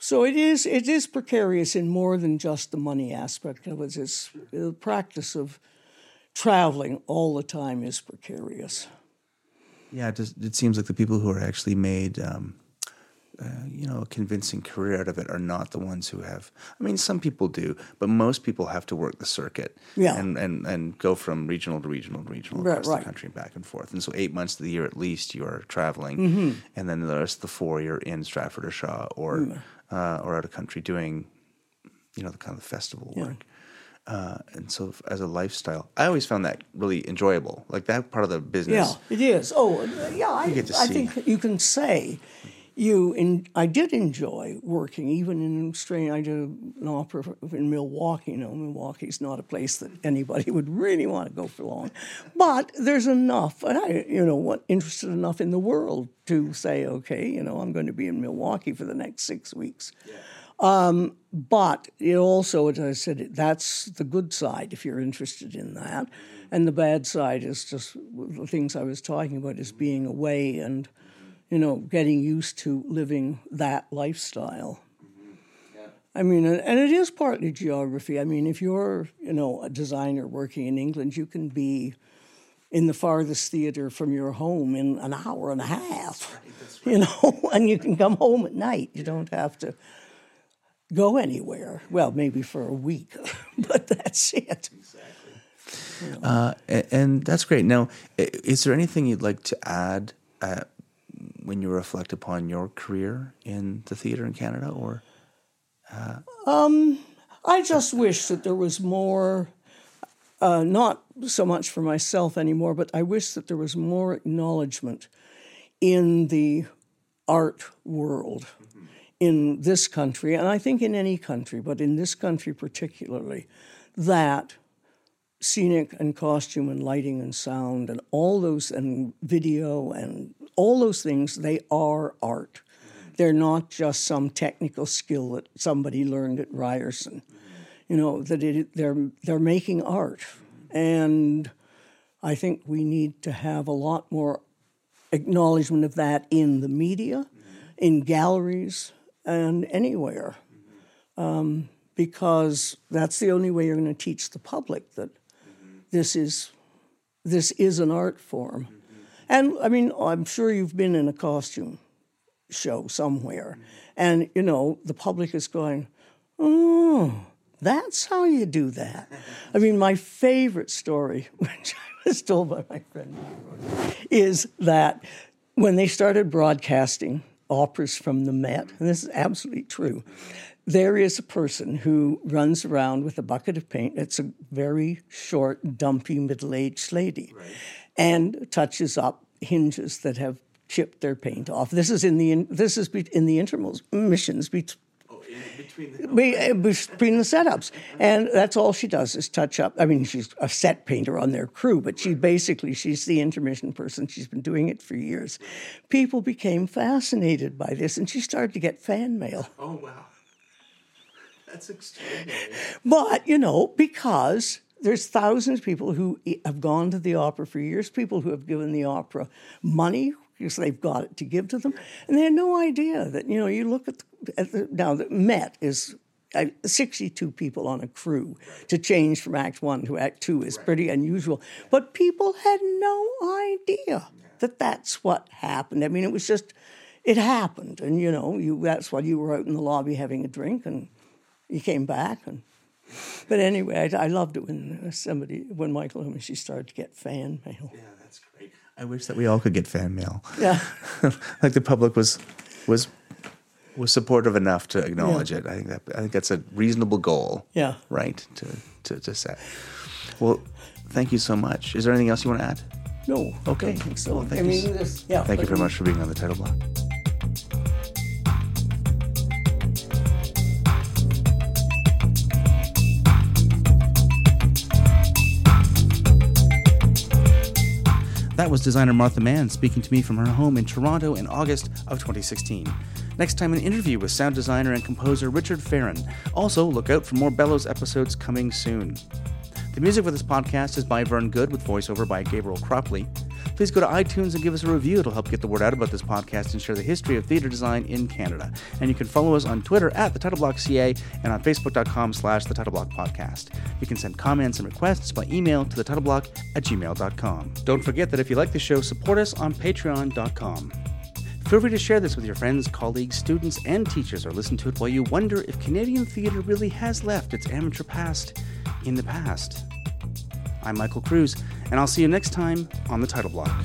so it is it is precarious in more than just the money aspect of it. It's the practice of traveling all the time is precarious. Yeah, it, just, it seems like the people who are actually made, um, uh, you know, a convincing career out of it are not the ones who have. I mean, some people do, but most people have to work the circuit, Yeah. and and and go from regional to regional to regional Right, across right. the country and back and forth. And so, eight months of the year at least, you are traveling, Mm-hmm. and then the rest of the four you're in Stratford or Shaw or Mm. uh, or out of country doing, you know, the kind of festival work. Uh, and so, as a lifestyle, I always found that really enjoyable. Like that part of the business. Yeah, it is. Oh, yeah. I, You get to I think you can say you. In, I did enjoy working, even in Australia. I did an opera in Milwaukee. You know, Milwaukee's not a place that anybody would really want to go for long, but there's enough, and I, you know, what interested enough in the world to say, okay, you know, I'm going to be in Milwaukee for the next six weeks. Yeah. Um, but it also, as I said, that's the good side if you're interested in that. Mm-hmm. And the bad side is just the things I was talking about is mm-hmm. being away and, you know, getting used to living that lifestyle. I mean, and and it is partly geography. I mean, if you're, you know, a designer working in England, you can be in the farthest theater from your home in an hour and a half, you know, and you can come home at night. You don't have to go anywhere. Well, maybe for a week, but that's it. Uh, and that's great. Now, is there anything you'd like to add uh, when you reflect upon your career in the theater in Canada? Or uh, um, I just wish that there was more, uh, not so much for myself anymore, but I wish that there was more acknowledgement in the art world mm-hmm. in this country, and I think in any country, but in this country particularly, that scenic and costume and lighting and sound and all those and video and all those things they are art. They're not just some technical skill that somebody learned at Ryerson. You know that it, they're they're making art. And i think we need to have a lot more acknowledgement of that in the media in galleries and anywhere. Um, because that's the only way you're going to teach the public that this is this is an art form. And I mean, I'm sure you've been in a costume show somewhere, and you know the public is going, "Oh, that's how you do that." I mean, my favorite story, which I was told by my friend, is that when they started broadcasting operas from the Met, and this is absolutely true, there is a person who runs around with a bucket of paint. It's a very short, dumpy, middle aged lady and touches up hinges that have chipped their paint off. This is in the, in, this is be- in the intermissions be- be- uh, between the setups. And that's all she does is touch up. I mean, she's a set painter on their crew, but she basically, she's the intermission person. She's been doing it for years. People became fascinated by this, and she started to get fan mail. oh wow, that's extraordinary. But, you know, because there's thousands of people who have gone to the opera for years, people who have given the opera money because they've got it to give to them, and they had no idea that, you know, you look at the, at the now, the Met is uh, 62 people on a crew. To change from Act One to Act Two is pretty unusual. But people had no idea that that's what happened. I mean, it was just, it happened. And, you know, you, that's why you were out in the lobby having a drink and you came back and but anyway, I, I loved it when somebody, when Michael and she started to get fan mail. Yeah, that's great. I wish that we all could get fan mail. Yeah, like the public was was was supportive enough to acknowledge it. I think that I think that's a reasonable goal. Yeah. Right to to, to set. Well, thank you so much. Is there anything else you want to add? no, Okay. I don't think so. Well, thank I you mean, yeah. Thank you very much for being on the title block. That was designer Martha Mann speaking to me from her home in Toronto in August of 2016. Next time, an interview with sound designer and composer Richard Feren. Also, look out for more Bellows episodes coming soon. The music for this podcast is by Vern Good with voiceover by Gabriel Cropley. Please go to iTunes and give us a review. It'll help get the word out about this podcast and share the history of theater design in Canada. And you can follow us on Twitter at the TitleBlockCA and on Facebook.com slash the Titleblock Podcast. You can send comments and requests by email to the Titleblock at gmail.com. Don't forget that if you like the show, support us on Patreon.com. Feel free to share this with your friends, colleagues, students, and teachers, or listen to it while you wonder if Canadian theatre really has left its amateur past in the past. I'm Michael Cruz, and I'll see you next time on the Title Block.